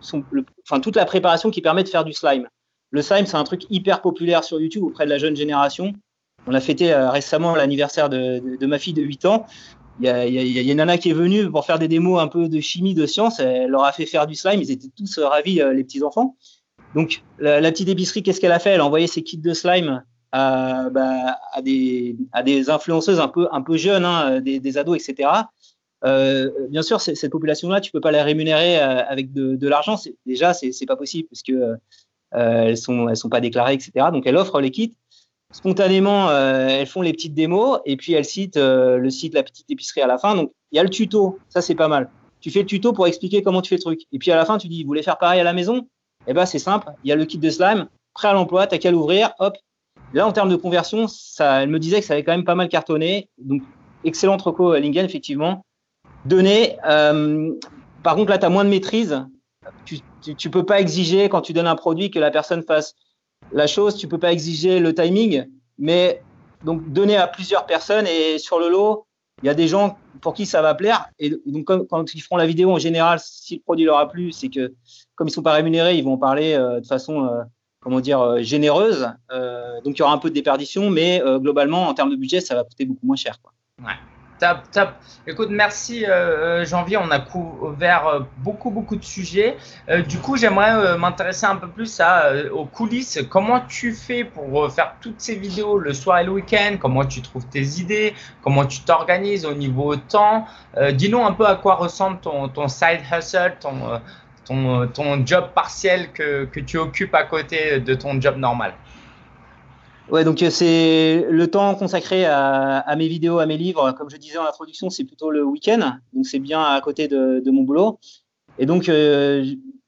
[SPEAKER 3] son, le, enfin, toute la préparation qui permet de faire du slime. Le slime, c'est un truc hyper populaire sur YouTube auprès de la jeune génération. On a fêté euh, récemment l'anniversaire de, de, de, ma fille de 8 ans. Il y, a, y a, y, a, une nana qui est venue pour faire des démos un peu de chimie, de science. Elle leur a fait faire du slime. Ils étaient tous ravis, les petits enfants. Donc, la, la petite épicerie, qu'est-ce qu'elle a fait? Elle a envoyé ses kits de slime à, bah, à, des, à des influenceuses un peu, un peu jeunes, hein, des, des, ados, etc. Euh, bien sûr, cette population-là, tu peux pas la rémunérer euh, avec de, de l'argent. Déjà, c'est pas possible parce que euh, elles sont, elles sont pas déclarées, etc. Donc, elle offre les kits. Spontanément, euh, elles font les petites démos et puis elles citent euh, le site La Petite Épicerie à la fin. Donc, il y a le tuto. Ça, c'est pas mal. Tu fais le tuto pour expliquer comment tu fais le truc. Et puis à la fin, tu dis, vous voulez faire pareil à la maison? Eh ben, c'est simple. Il y a le kit de slime, prêt à l'emploi, t'as qu'à l'ouvrir, hop. Là, en termes de conversion, ça, elle me disait que ça avait quand même pas mal cartonné. Donc, excellent troco à Lingen, effectivement. Donné. Euh, par contre, là, tu as moins de maîtrise. Tu, tu, tu, peux pas exiger, quand tu donnes un produit, que la personne fasse la chose. Tu peux pas exiger le timing. Mais donc, donner à plusieurs personnes et sur le lot, il y a des gens pour qui ça va plaire. Et donc, quand, ils feront la vidéo, en général, si le produit leur a plu, c'est que comme ils sont pas rémunérés, ils vont en parler euh, de façon, euh, comment dire, euh, généreuse. donc il y aura un peu de déperdition, mais globalement, en termes de budget, ça va coûter beaucoup moins cher.
[SPEAKER 2] Ouais. Top, top. Écoute, merci euh, Janvier. On a couvert euh, beaucoup, beaucoup de sujets. Euh, du coup, j'aimerais m'intéresser un peu plus à, aux coulisses. Comment tu fais pour faire toutes ces vidéos le soir et le week-end? Comment tu trouves tes idées? Comment tu t'organises au niveau temps? Dis-nous un peu à quoi ressemble ton, ton side hustle, ton, ton, ton job partiel que, que tu occupes à côté de ton job normal.
[SPEAKER 3] Ouais, donc c'est le temps consacré à, à, mes vidéos, à mes livres. Comme je disais en introduction, c'est plutôt le week-end, donc c'est bien à côté de, de, mon boulot. Et donc euh,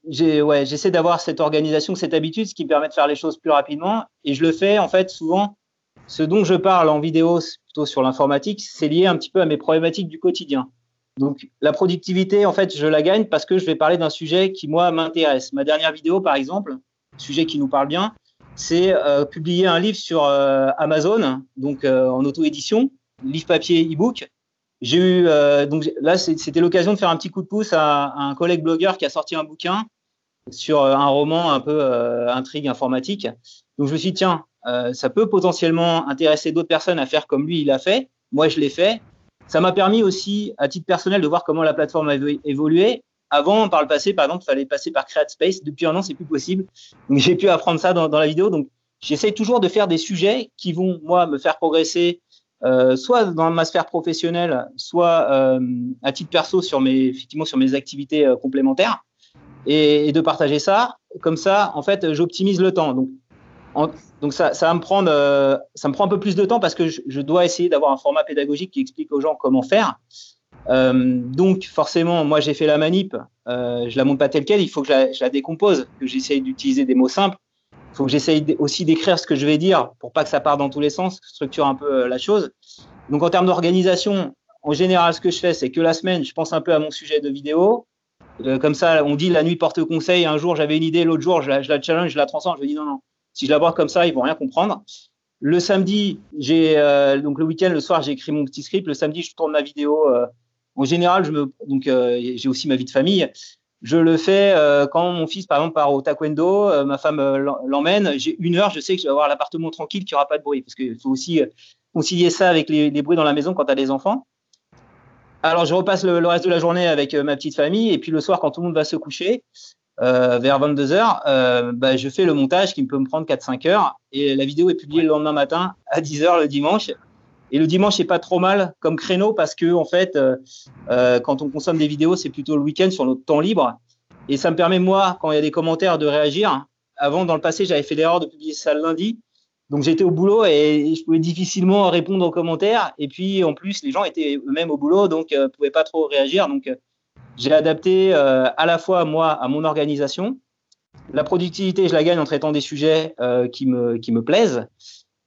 [SPEAKER 3] j'ai, ouais, j'essaie d'avoir cette organisation, cette habitude, ce qui me permet de faire les choses plus rapidement. Et je le fais en fait souvent. Ce dont je parle en vidéo, plutôt sur l'informatique, c'est lié un petit peu à mes problématiques du quotidien. Donc la productivité, en fait, je la gagne parce que je vais parler d'un sujet qui moi m'intéresse. Ma dernière vidéo, par exemple, sujet qui nous parle bien, c'est euh, publier un livre sur euh, Amazon, donc euh, en auto-édition, livre papier e-book. J'ai eu donc là c'était l'occasion de faire un petit coup de pouce à, à, un collègue blogueur qui a sorti un bouquin sur un roman un peu intrigue informatique. Donc je me suis dit tiens ça peut potentiellement intéresser d'autres personnes à faire comme lui il a fait. Moi je l'ai fait. Ça m'a permis aussi à titre personnel de voir comment la plateforme a évolué avant, par le passé, par exemple, il fallait passer par CreateSpace. Depuis un an, c'est plus possible. Donc, j'ai pu apprendre ça dans, dans la vidéo. Donc, j'essaie toujours de faire des sujets qui vont, moi, me faire progresser, euh, soit dans ma sphère professionnelle, soit euh, à titre perso sur mes, effectivement, sur mes activités euh, complémentaires, et, et, de partager ça. Comme ça, en fait, j'optimise le temps. Donc, en, donc ça, ça va me prendre, euh, ça me prend un peu plus de temps parce que je, je dois essayer d'avoir un format pédagogique qui explique aux gens comment faire. Euh, donc forcément, moi j'ai fait la manip, euh, je la monte pas telle quelle, il faut que je la, je la décompose, que j'essaye d'utiliser des mots simples. Il faut que j'essaye aussi d'écrire ce que je vais dire pour pas que ça parte dans tous les sens, structure un peu euh, la chose. Donc en termes d'organisation, en général, ce que je fais, c'est que la semaine, je pense un peu à mon sujet de vidéo. Euh, comme ça, on dit la nuit porte conseil. Un jour, j'avais une idée, l'autre jour, je la, je la, challenge, je la transforme. Je me dis non, non. Si je l'aborde comme ça, ils vont rien comprendre. Le samedi, j'ai euh, donc le week-end, le soir, j'ai écrit mon petit script. Le samedi, je tourne ma vidéo. Euh, en général, je me donc euh, j'ai aussi ma vie de famille. Je le fais quand mon fils, par exemple, part au taekwondo, ma femme l'emmène. J'ai une heure, je sais que je vais avoir l'appartement tranquille, qu'il n'y aura pas de bruit, parce qu'il faut aussi concilier ça avec les, bruits dans la maison quand tu as des enfants. Alors, je repasse le, reste de la journée avec ma petite famille, et puis le soir, quand tout le monde va se coucher, euh, vers 22 heures, euh, bah, je fais le montage qui peut me prendre 4-5 heures et la vidéo est publiée le lendemain matin à 10 heures le dimanche. Et le dimanche, c'est pas trop mal comme créneau parce que en fait, euh, euh, quand on consomme des vidéos, c'est plutôt le week-end sur notre temps libre. Et ça me permet moi, quand il y a des commentaires, de réagir. Avant, dans le passé, j'avais fait l'erreur de publier ça le lundi. Donc j'étais au boulot et je pouvais difficilement répondre aux commentaires. Et puis en plus, les gens étaient eux-mêmes au boulot, donc euh, pouvaient pas trop réagir. Donc j'ai adapté euh, à la fois moi à mon organisation. La productivité, je la gagne en traitant des sujets euh, qui, me, qui me plaisent.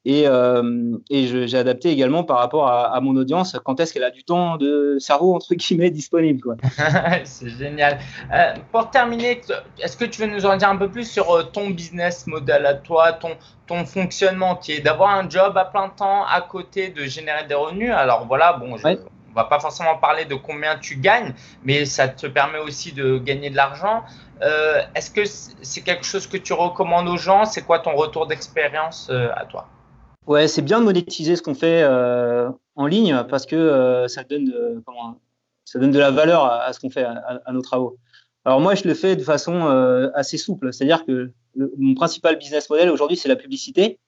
[SPEAKER 3] Et, euh, et j'ai adapté également par rapport à, à mon audience, quand est-ce qu'elle a du temps de cerveau, entre guillemets, disponible.
[SPEAKER 2] C'est génial. Euh, pour terminer, est-ce que tu veux nous en dire un peu plus sur ton business model à toi, ton, ton fonctionnement qui est d'avoir un job à plein temps à côté de générer des revenus? Alors voilà, bon, je, ouais on va pas forcément parler de combien tu gagnes, mais ça te permet aussi de gagner de l'argent. Euh, Est-ce que c'est quelque chose que tu recommandes aux gens? C'est quoi ton retour d'expérience euh, à toi?
[SPEAKER 3] Ouais, c'est bien de monétiser ce qu'on fait euh, en ligne parce que ça donne de, ça donne de la valeur à, ce qu'on fait à, nos travaux. Alors moi, je le fais de façon assez souple, c'est-à-dire que mon principal business model aujourd'hui, c'est la publicité.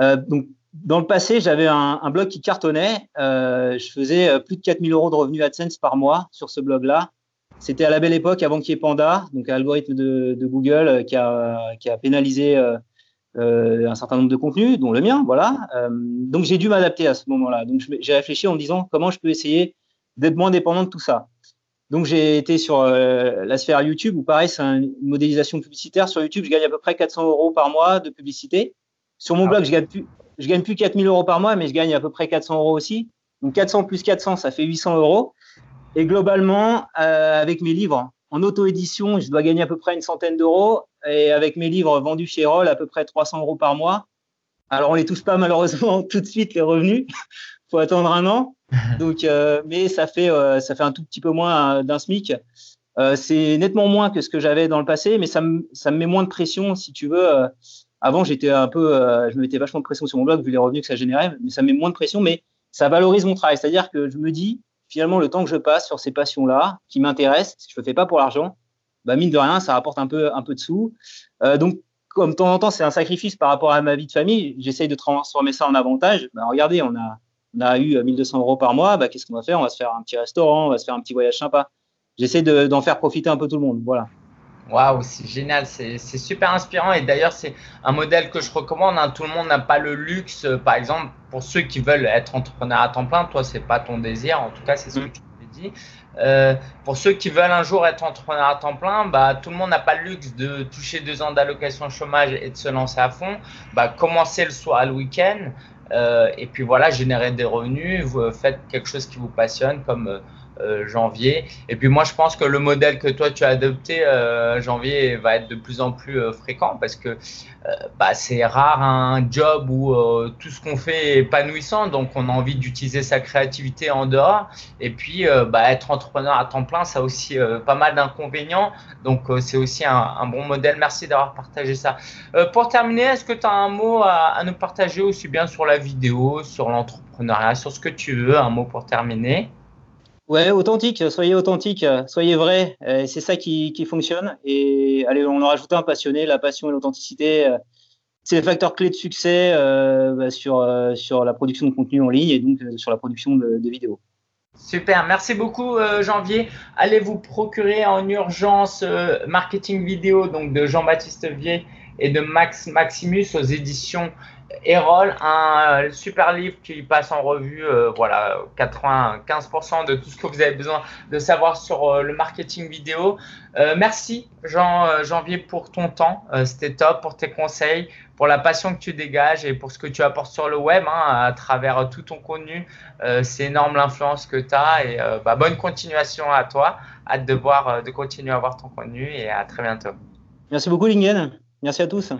[SPEAKER 3] Donc dans le passé, j'avais un, un, blog qui cartonnait. Euh, je faisais plus de 4000 euros de revenus AdSense par mois sur ce blog-là. C'était à la belle époque avant qu'il y ait Panda, donc un algorithme de, de Google qui a, qui a pénalisé euh, euh, un certain nombre de contenus, dont le mien. Voilà. Euh, donc j'ai dû m'adapter à ce moment-là. Donc j'ai réfléchi en me disant comment je peux essayer d'être moins dépendant de tout ça. Donc j'ai été sur euh, la sphère YouTube où pareil c'est une modélisation publicitaire. Sur YouTube, je gagne à peu près 400 euros par mois de publicité. Sur mon ah. blog, je gagne plus, je gagne plus 4000 euros par mois, mais je gagne à peu près 400 euros aussi. Donc 400 plus 400, ça fait 800 euros. Et globalement, euh, avec mes livres en auto-édition, je dois gagner à peu près une centaine d'euros. Et avec mes livres vendus chez Roll, à peu près 300 euros par mois. Alors on les touche pas malheureusement tout de suite les revenus. faut attendre un an. Donc, euh, mais ça fait euh, ça fait un tout petit peu moins d'un SMIC. Euh, c'est nettement moins que ce que j'avais dans le passé, mais ça me ça me met moins de pression si tu veux avant, j'étais un peu, euh, je me mettais vachement de pression sur mon blog vu les revenus que ça générait, mais ça met moins de pression, mais ça valorise mon travail. C'est-à-dire que je me dis, finalement, le temps que je passe sur ces passions-là, qui m'intéressent, si je le fais pas pour l'argent, bah mine de rien, ça rapporte un peu, un peu de sous. Euh, donc, comme de temps en temps, c'est un sacrifice par rapport à ma vie de famille. J'essaye de transformer ça en avantage. Bah, regardez, on a, on a eu 1200 euros par mois. Bah, qu'est-ce qu'on va faire? On va se faire un petit restaurant, on va se faire un petit voyage sympa. J'essaie d'en faire profiter un peu tout le monde. Voilà.
[SPEAKER 2] Waouh, c'est génial, c'est super inspirant et d'ailleurs c'est un modèle que je recommande. Hein. Tout le monde n'a pas le luxe, euh, par exemple, pour ceux qui veulent être entrepreneur à temps plein. Toi, c'est pas ton désir, en tout cas, c'est ce que mm. tu m'as dit. Euh, pour ceux qui veulent un jour être entrepreneur à temps plein, bah, tout le monde n'a pas le luxe de toucher deux ans d'allocation chômage et de se lancer à fond. Bah, commencez le soir, le week-end, euh, et puis voilà, générer des revenus. Vous faites quelque chose qui vous passionne, comme euh, janvier. Et puis moi, je pense que le modèle que toi tu as adopté, euh, janvier, va être de plus en plus euh, fréquent parce que euh, bah, c'est rare un job où euh, tout ce qu'on fait est épanouissant, donc on a envie d'utiliser sa créativité en dehors. Et puis, bah, être entrepreneur à temps plein, ça a aussi pas mal d'inconvénients. Donc c'est aussi un, bon modèle. Merci d'avoir partagé ça. pour terminer, est-ce que tu as un mot à nous partager aussi bien sur la vidéo, sur l'entrepreneuriat, sur ce que tu veux, un mot pour terminer
[SPEAKER 3] Ouais, authentique, soyez authentique, soyez vrai, euh, c'est ça qui, qui, fonctionne. Et allez, on en rajoute un passionné, la passion et l'authenticité, euh, c'est les facteurs clés de succès euh, bah, sur, sur la production de contenu en ligne et donc sur la production de, de vidéos.
[SPEAKER 2] Super, merci beaucoup Janvier. Allez vous procurer en urgence marketing vidéo donc de Jean-Baptiste Vier et de Max Maximus aux éditions Erol, un super livre qui passe en revue, voilà, 95% de tout ce que vous avez besoin de savoir sur le marketing vidéo. merci Jean Janvier pour ton temps, c'était top pour tes conseils, pour la passion que tu dégages et pour ce que tu apportes sur le web hein, à travers tout ton contenu. c'est énorme l'influence que tu as et bah, bonne continuation à toi. Hâte de voir, de continuer à voir ton contenu et à très bientôt.
[SPEAKER 3] Merci beaucoup Lingen. Merci à tous.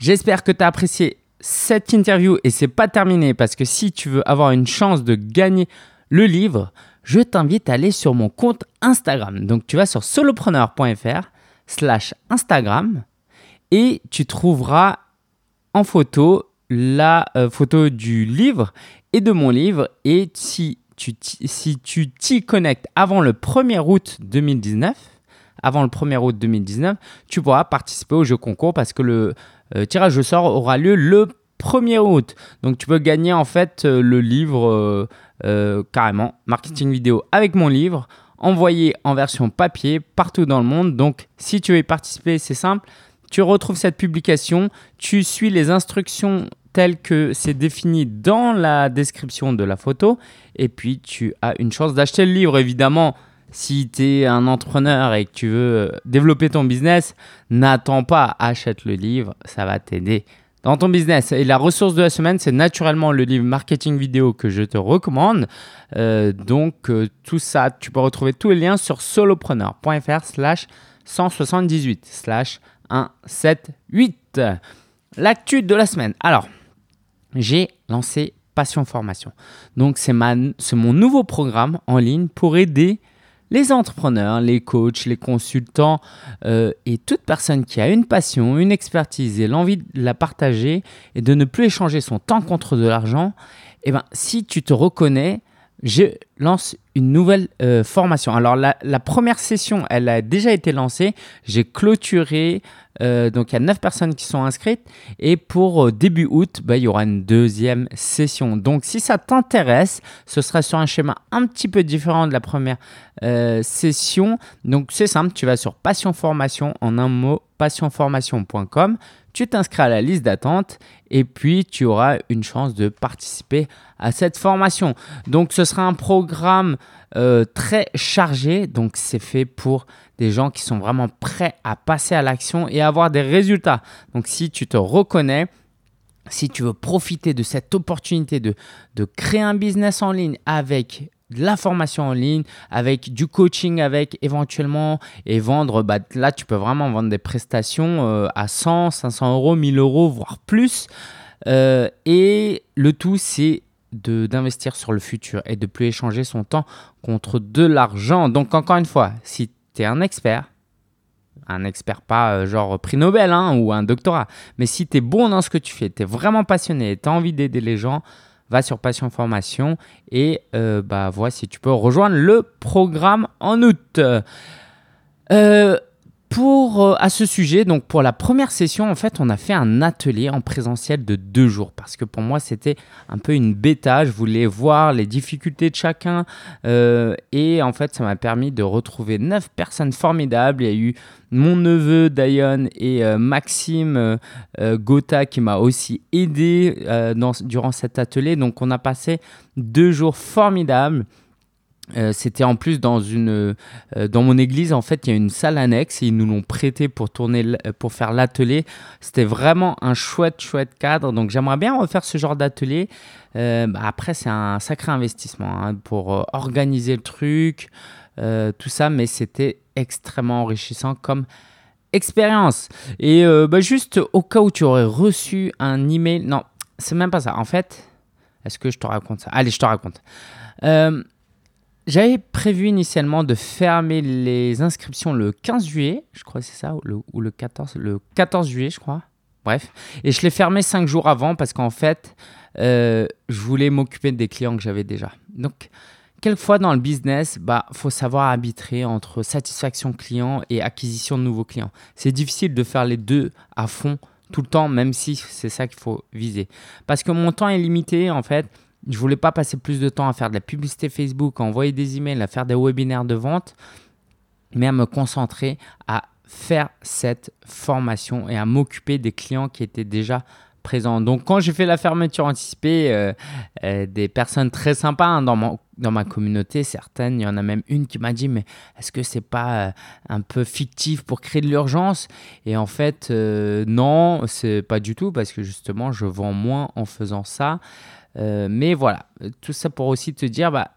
[SPEAKER 1] J'espère que tu as apprécié cette interview et c'est pas terminé parce que si tu veux avoir une chance de gagner le livre, je t'invite à aller sur mon compte Instagram. Donc tu vas sur solopreneur.fr slash Instagram et tu trouveras en photo la euh, photo du livre et de mon livre. Et si tu si tu t'y connectes avant le 1er août 2019, avant le 1er août 2019, tu pourras participer au jeu concours parce que le euh, tirage au sort aura lieu le 1er août. Donc tu peux gagner en fait euh, le livre euh, carrément, marketing vidéo avec mon livre, envoyé en version papier partout dans le monde. Donc si tu veux y participer, c'est simple. Tu retrouves cette publication, tu suis les instructions telles que c'est défini dans la description de la photo, et puis tu as une chance d'acheter le livre. Évidemment, si tu es un entrepreneur et que tu veux développer ton business, n'attends pas, achète le livre, ça va t'aider dans ton business. Et la ressource de la semaine, c'est naturellement le livre Marketing Vidéo que je te recommande. Euh, donc, euh, tout ça, tu peux retrouver tous les liens sur solopreneur.fr slash 178 slash 178. L'actu de la semaine. Alors, j'ai lancé Passion Formation. Donc, c'est mon nouveau programme en ligne pour aider les entrepreneurs, les coachs, les consultants euh, et toute personne qui a une passion, une expertise et l'envie de la partager et de ne plus échanger son temps contre de l'argent, eh ben, si tu te reconnais, je lance une nouvelle euh, formation. Alors la, première session, elle a déjà été lancée. J'ai clôturé, euh, donc il y a 9 personnes qui sont inscrites. Et pour euh, début août, bah, il y aura une deuxième session. Donc si ça t'intéresse, ce sera sur un schéma un petit peu différent de la première session. Donc c'est simple, tu vas sur Passion Formation en un mot, passionformation.com tu t'inscris à la liste d'attente et puis tu auras une chance de participer à cette formation. Donc ce sera un programme euh, très chargé, donc c'est fait pour des gens qui sont vraiment prêts à passer à l'action et avoir des résultats. Donc si tu te reconnais, si tu veux profiter de cette opportunité de, de créer un business en ligne avec de la formation en ligne, avec du coaching, avec éventuellement, et vendre, bah, là tu peux vraiment vendre des prestations euh, à 100, 500 euros, 1000 euros, voire plus. Euh, et le tout, c'est d'investir sur le futur et de plus échanger son temps contre de l'argent. Donc encore une fois, si tu es un expert, un expert pas euh, genre prix Nobel hein, ou un doctorat, mais si tu es bon dans ce que tu fais, tu es vraiment passionné, tu as envie d'aider les gens, va sur Passion Formation et euh, bah, vois si tu peux rejoindre le programme en août. Euh, pour, euh, à ce sujet, donc pour la première session, en fait, on a fait un atelier en présentiel de deux jours parce que pour moi, c'était un peu une bêta. Je voulais voir les difficultés de chacun euh, et en fait, ça m'a permis de retrouver neuf personnes formidables. Il y a eu mon neveu Dayon et euh, Maxime Gotha qui m'a aussi aidé durant cet atelier. Donc, on a passé deux jours formidables. Euh, c'était en plus dans une euh, dans mon église en fait il y a une salle annexe et ils nous l'ont prêté pour tourner euh, pour faire l'atelier. C'était vraiment un chouette chouette cadre. Donc j'aimerais bien refaire ce genre d'atelier. Bah, après c'est un sacré investissement hein, pour organiser le truc tout ça. Mais c'était extrêmement enrichissant comme expérience. Et bah, juste au cas où tu aurais reçu un email. Non c'est même pas ça. En fait est-ce que je te raconte ça? Allez je te raconte j'avais prévu initialement de fermer les inscriptions le 15 juillet, je crois que c'est ça, ou le, 14, le 14 juillet, je crois. Bref. Et je l'ai fermé 5 jours avant parce qu'en fait, euh, je voulais m'occuper des clients que j'avais déjà. Donc, quelquefois dans le business, bah, faut savoir arbitrer entre satisfaction client et acquisition de nouveaux clients. C'est difficile de faire les deux à fond tout le temps, même si c'est ça qu'il faut viser. Parce que mon temps est limité, en fait. Je voulais pas passer plus de temps à faire de la publicité Facebook, à envoyer des emails, à faire des webinaires de vente, mais à me concentrer à faire cette formation et à m'occuper des clients qui étaient déjà présents. Donc quand j'ai fait la fermeture anticipée, euh, euh, des personnes très sympas hein, dans, dans ma communauté, certaines, il y en a même une qui m'a dit mais est-ce que c'est pas euh, un peu fictif pour créer de l'urgence? Et en fait non, c'est pas du tout parce que justement je vends moins en faisant ça. Mais voilà, tout ça pour aussi te dire, bah,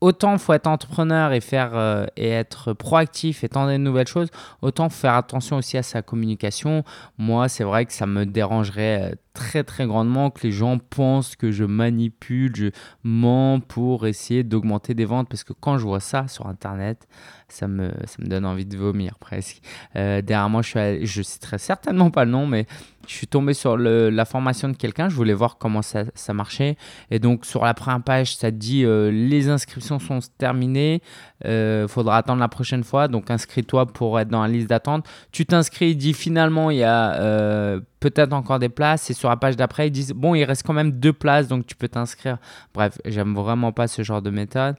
[SPEAKER 1] autant faut être entrepreneur et faire euh, et être proactif et tenter de nouvelles choses, autant faire attention aussi à sa communication. Moi, c'est vrai que ça me dérangerait euh, très très grandement que les gens pensent que je manipule, je mens pour essayer d'augmenter des ventes parce que quand je vois ça sur internet, ça me, donne envie de vomir presque. Euh, derrière moi, je, je citerai certainement pas le nom, mais je suis tombé sur la formation de quelqu'un, je voulais voir comment ça, marchait. Et donc sur la première page, ça dit euh, les inscriptions sont terminées, il euh, faudra attendre la prochaine fois, donc inscris-toi pour être dans la liste d'attente. Tu t'inscris, il dit finalement il y a euh, peut-être encore des places, et sur la page d'après, ils disent bon, il reste quand même deux places, donc tu peux t'inscrire. Bref, j'aime vraiment pas ce genre de méthode.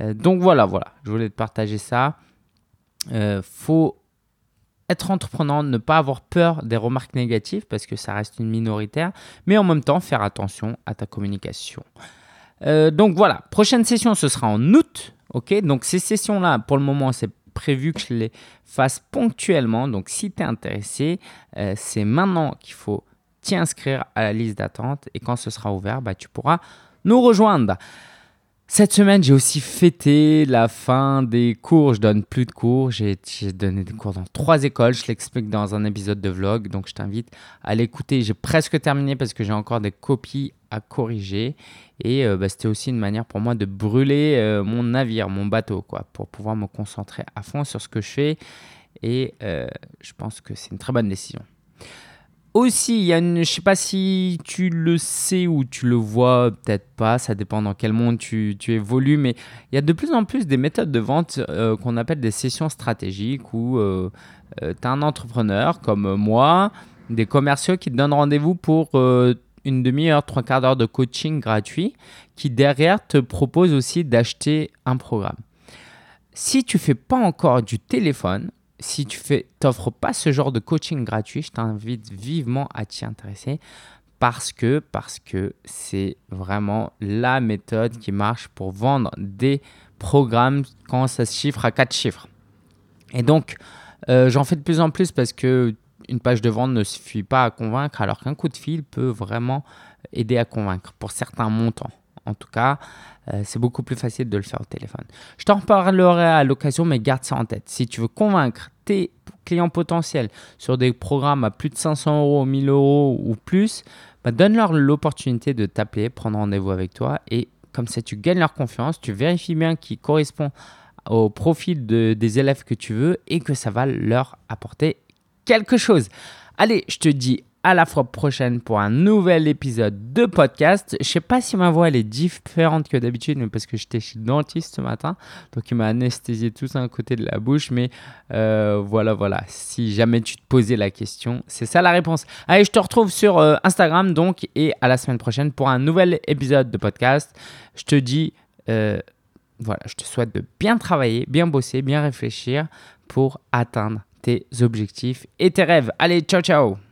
[SPEAKER 1] Donc voilà, voilà, je voulais te partager ça. faut être entreprenant, ne pas avoir peur des remarques négatives parce que ça reste une minoritaire, mais en même temps faire attention à ta communication. Euh, donc voilà, prochaine session ce sera en août, ok? Donc ces sessions-là, pour le moment, c'est prévu que je les fasse ponctuellement. Donc si tu es intéressé, euh, c'est maintenant qu'il faut t'y inscrire à la liste d'attente et quand ce sera ouvert, bah, tu pourras nous rejoindre. Cette semaine, j'ai aussi fêté la fin des cours. Je donne plus de cours. J'ai donné des cours dans trois écoles. Je l'explique dans un épisode de vlog. Donc, je t'invite à l'écouter. J'ai presque terminé parce que j'ai encore des copies à corriger. Et euh, bah, c'était aussi une manière pour moi de brûler euh, mon navire, mon bateau, quoi, pour pouvoir me concentrer à fond sur ce que je fais. Et euh, je pense que c'est une très bonne décision. Aussi, il y a une, je sais pas si tu le sais ou tu le vois, peut-être pas, ça dépend dans quel monde tu, évolues, mais il y a de plus en plus des méthodes de vente euh, qu'on appelle des sessions stratégiques où euh, euh, tu as un entrepreneur comme moi, des commerciaux qui te donnent rendez-vous pour une demi-heure, trois quarts d'heure de coaching gratuit, qui derrière te propose aussi d'acheter un programme. Si tu fais pas encore du téléphone, si tu fais, t'offres pas ce genre de coaching gratuit, je t'invite vivement à t'y intéresser parce que c'est vraiment la méthode qui marche pour vendre des programmes quand ça se chiffre à quatre chiffres. Et donc euh, j'en fais de plus en plus parce que une page de vente ne suffit pas à convaincre alors qu'un coup de fil peut vraiment aider à convaincre pour certains montants. En tout cas, euh, c'est beaucoup plus facile de le faire au téléphone. Je t'en reparlerai à l'occasion, mais garde ça en tête. Si tu veux convaincre tes clients potentiels sur des programmes à plus de 500 euros, 1000 euros ou plus, bah, donne-leur l'opportunité de t'appeler, prendre rendez-vous avec toi et comme ça tu gagnes leur confiance, tu vérifies bien qu'ils correspondent au profil des élèves que tu veux et que ça va leur apporter quelque chose. Allez, je te dis à la fois prochaine pour un nouvel épisode de podcast. Je sais pas si ma voix elle est différente que d'habitude, mais parce que j'étais chez le dentiste ce matin, donc il m'a anesthésié tout un côté de la bouche. Mais euh, voilà, voilà. Si jamais tu te posais la question, c'est ça la réponse. Allez, je te retrouve sur euh, Instagram donc et à la semaine prochaine pour un nouvel épisode de podcast. Je te dis, euh, voilà, je te souhaite de bien travailler, bien bosser, bien réfléchir pour atteindre tes objectifs et tes rêves. Allez, ciao, ciao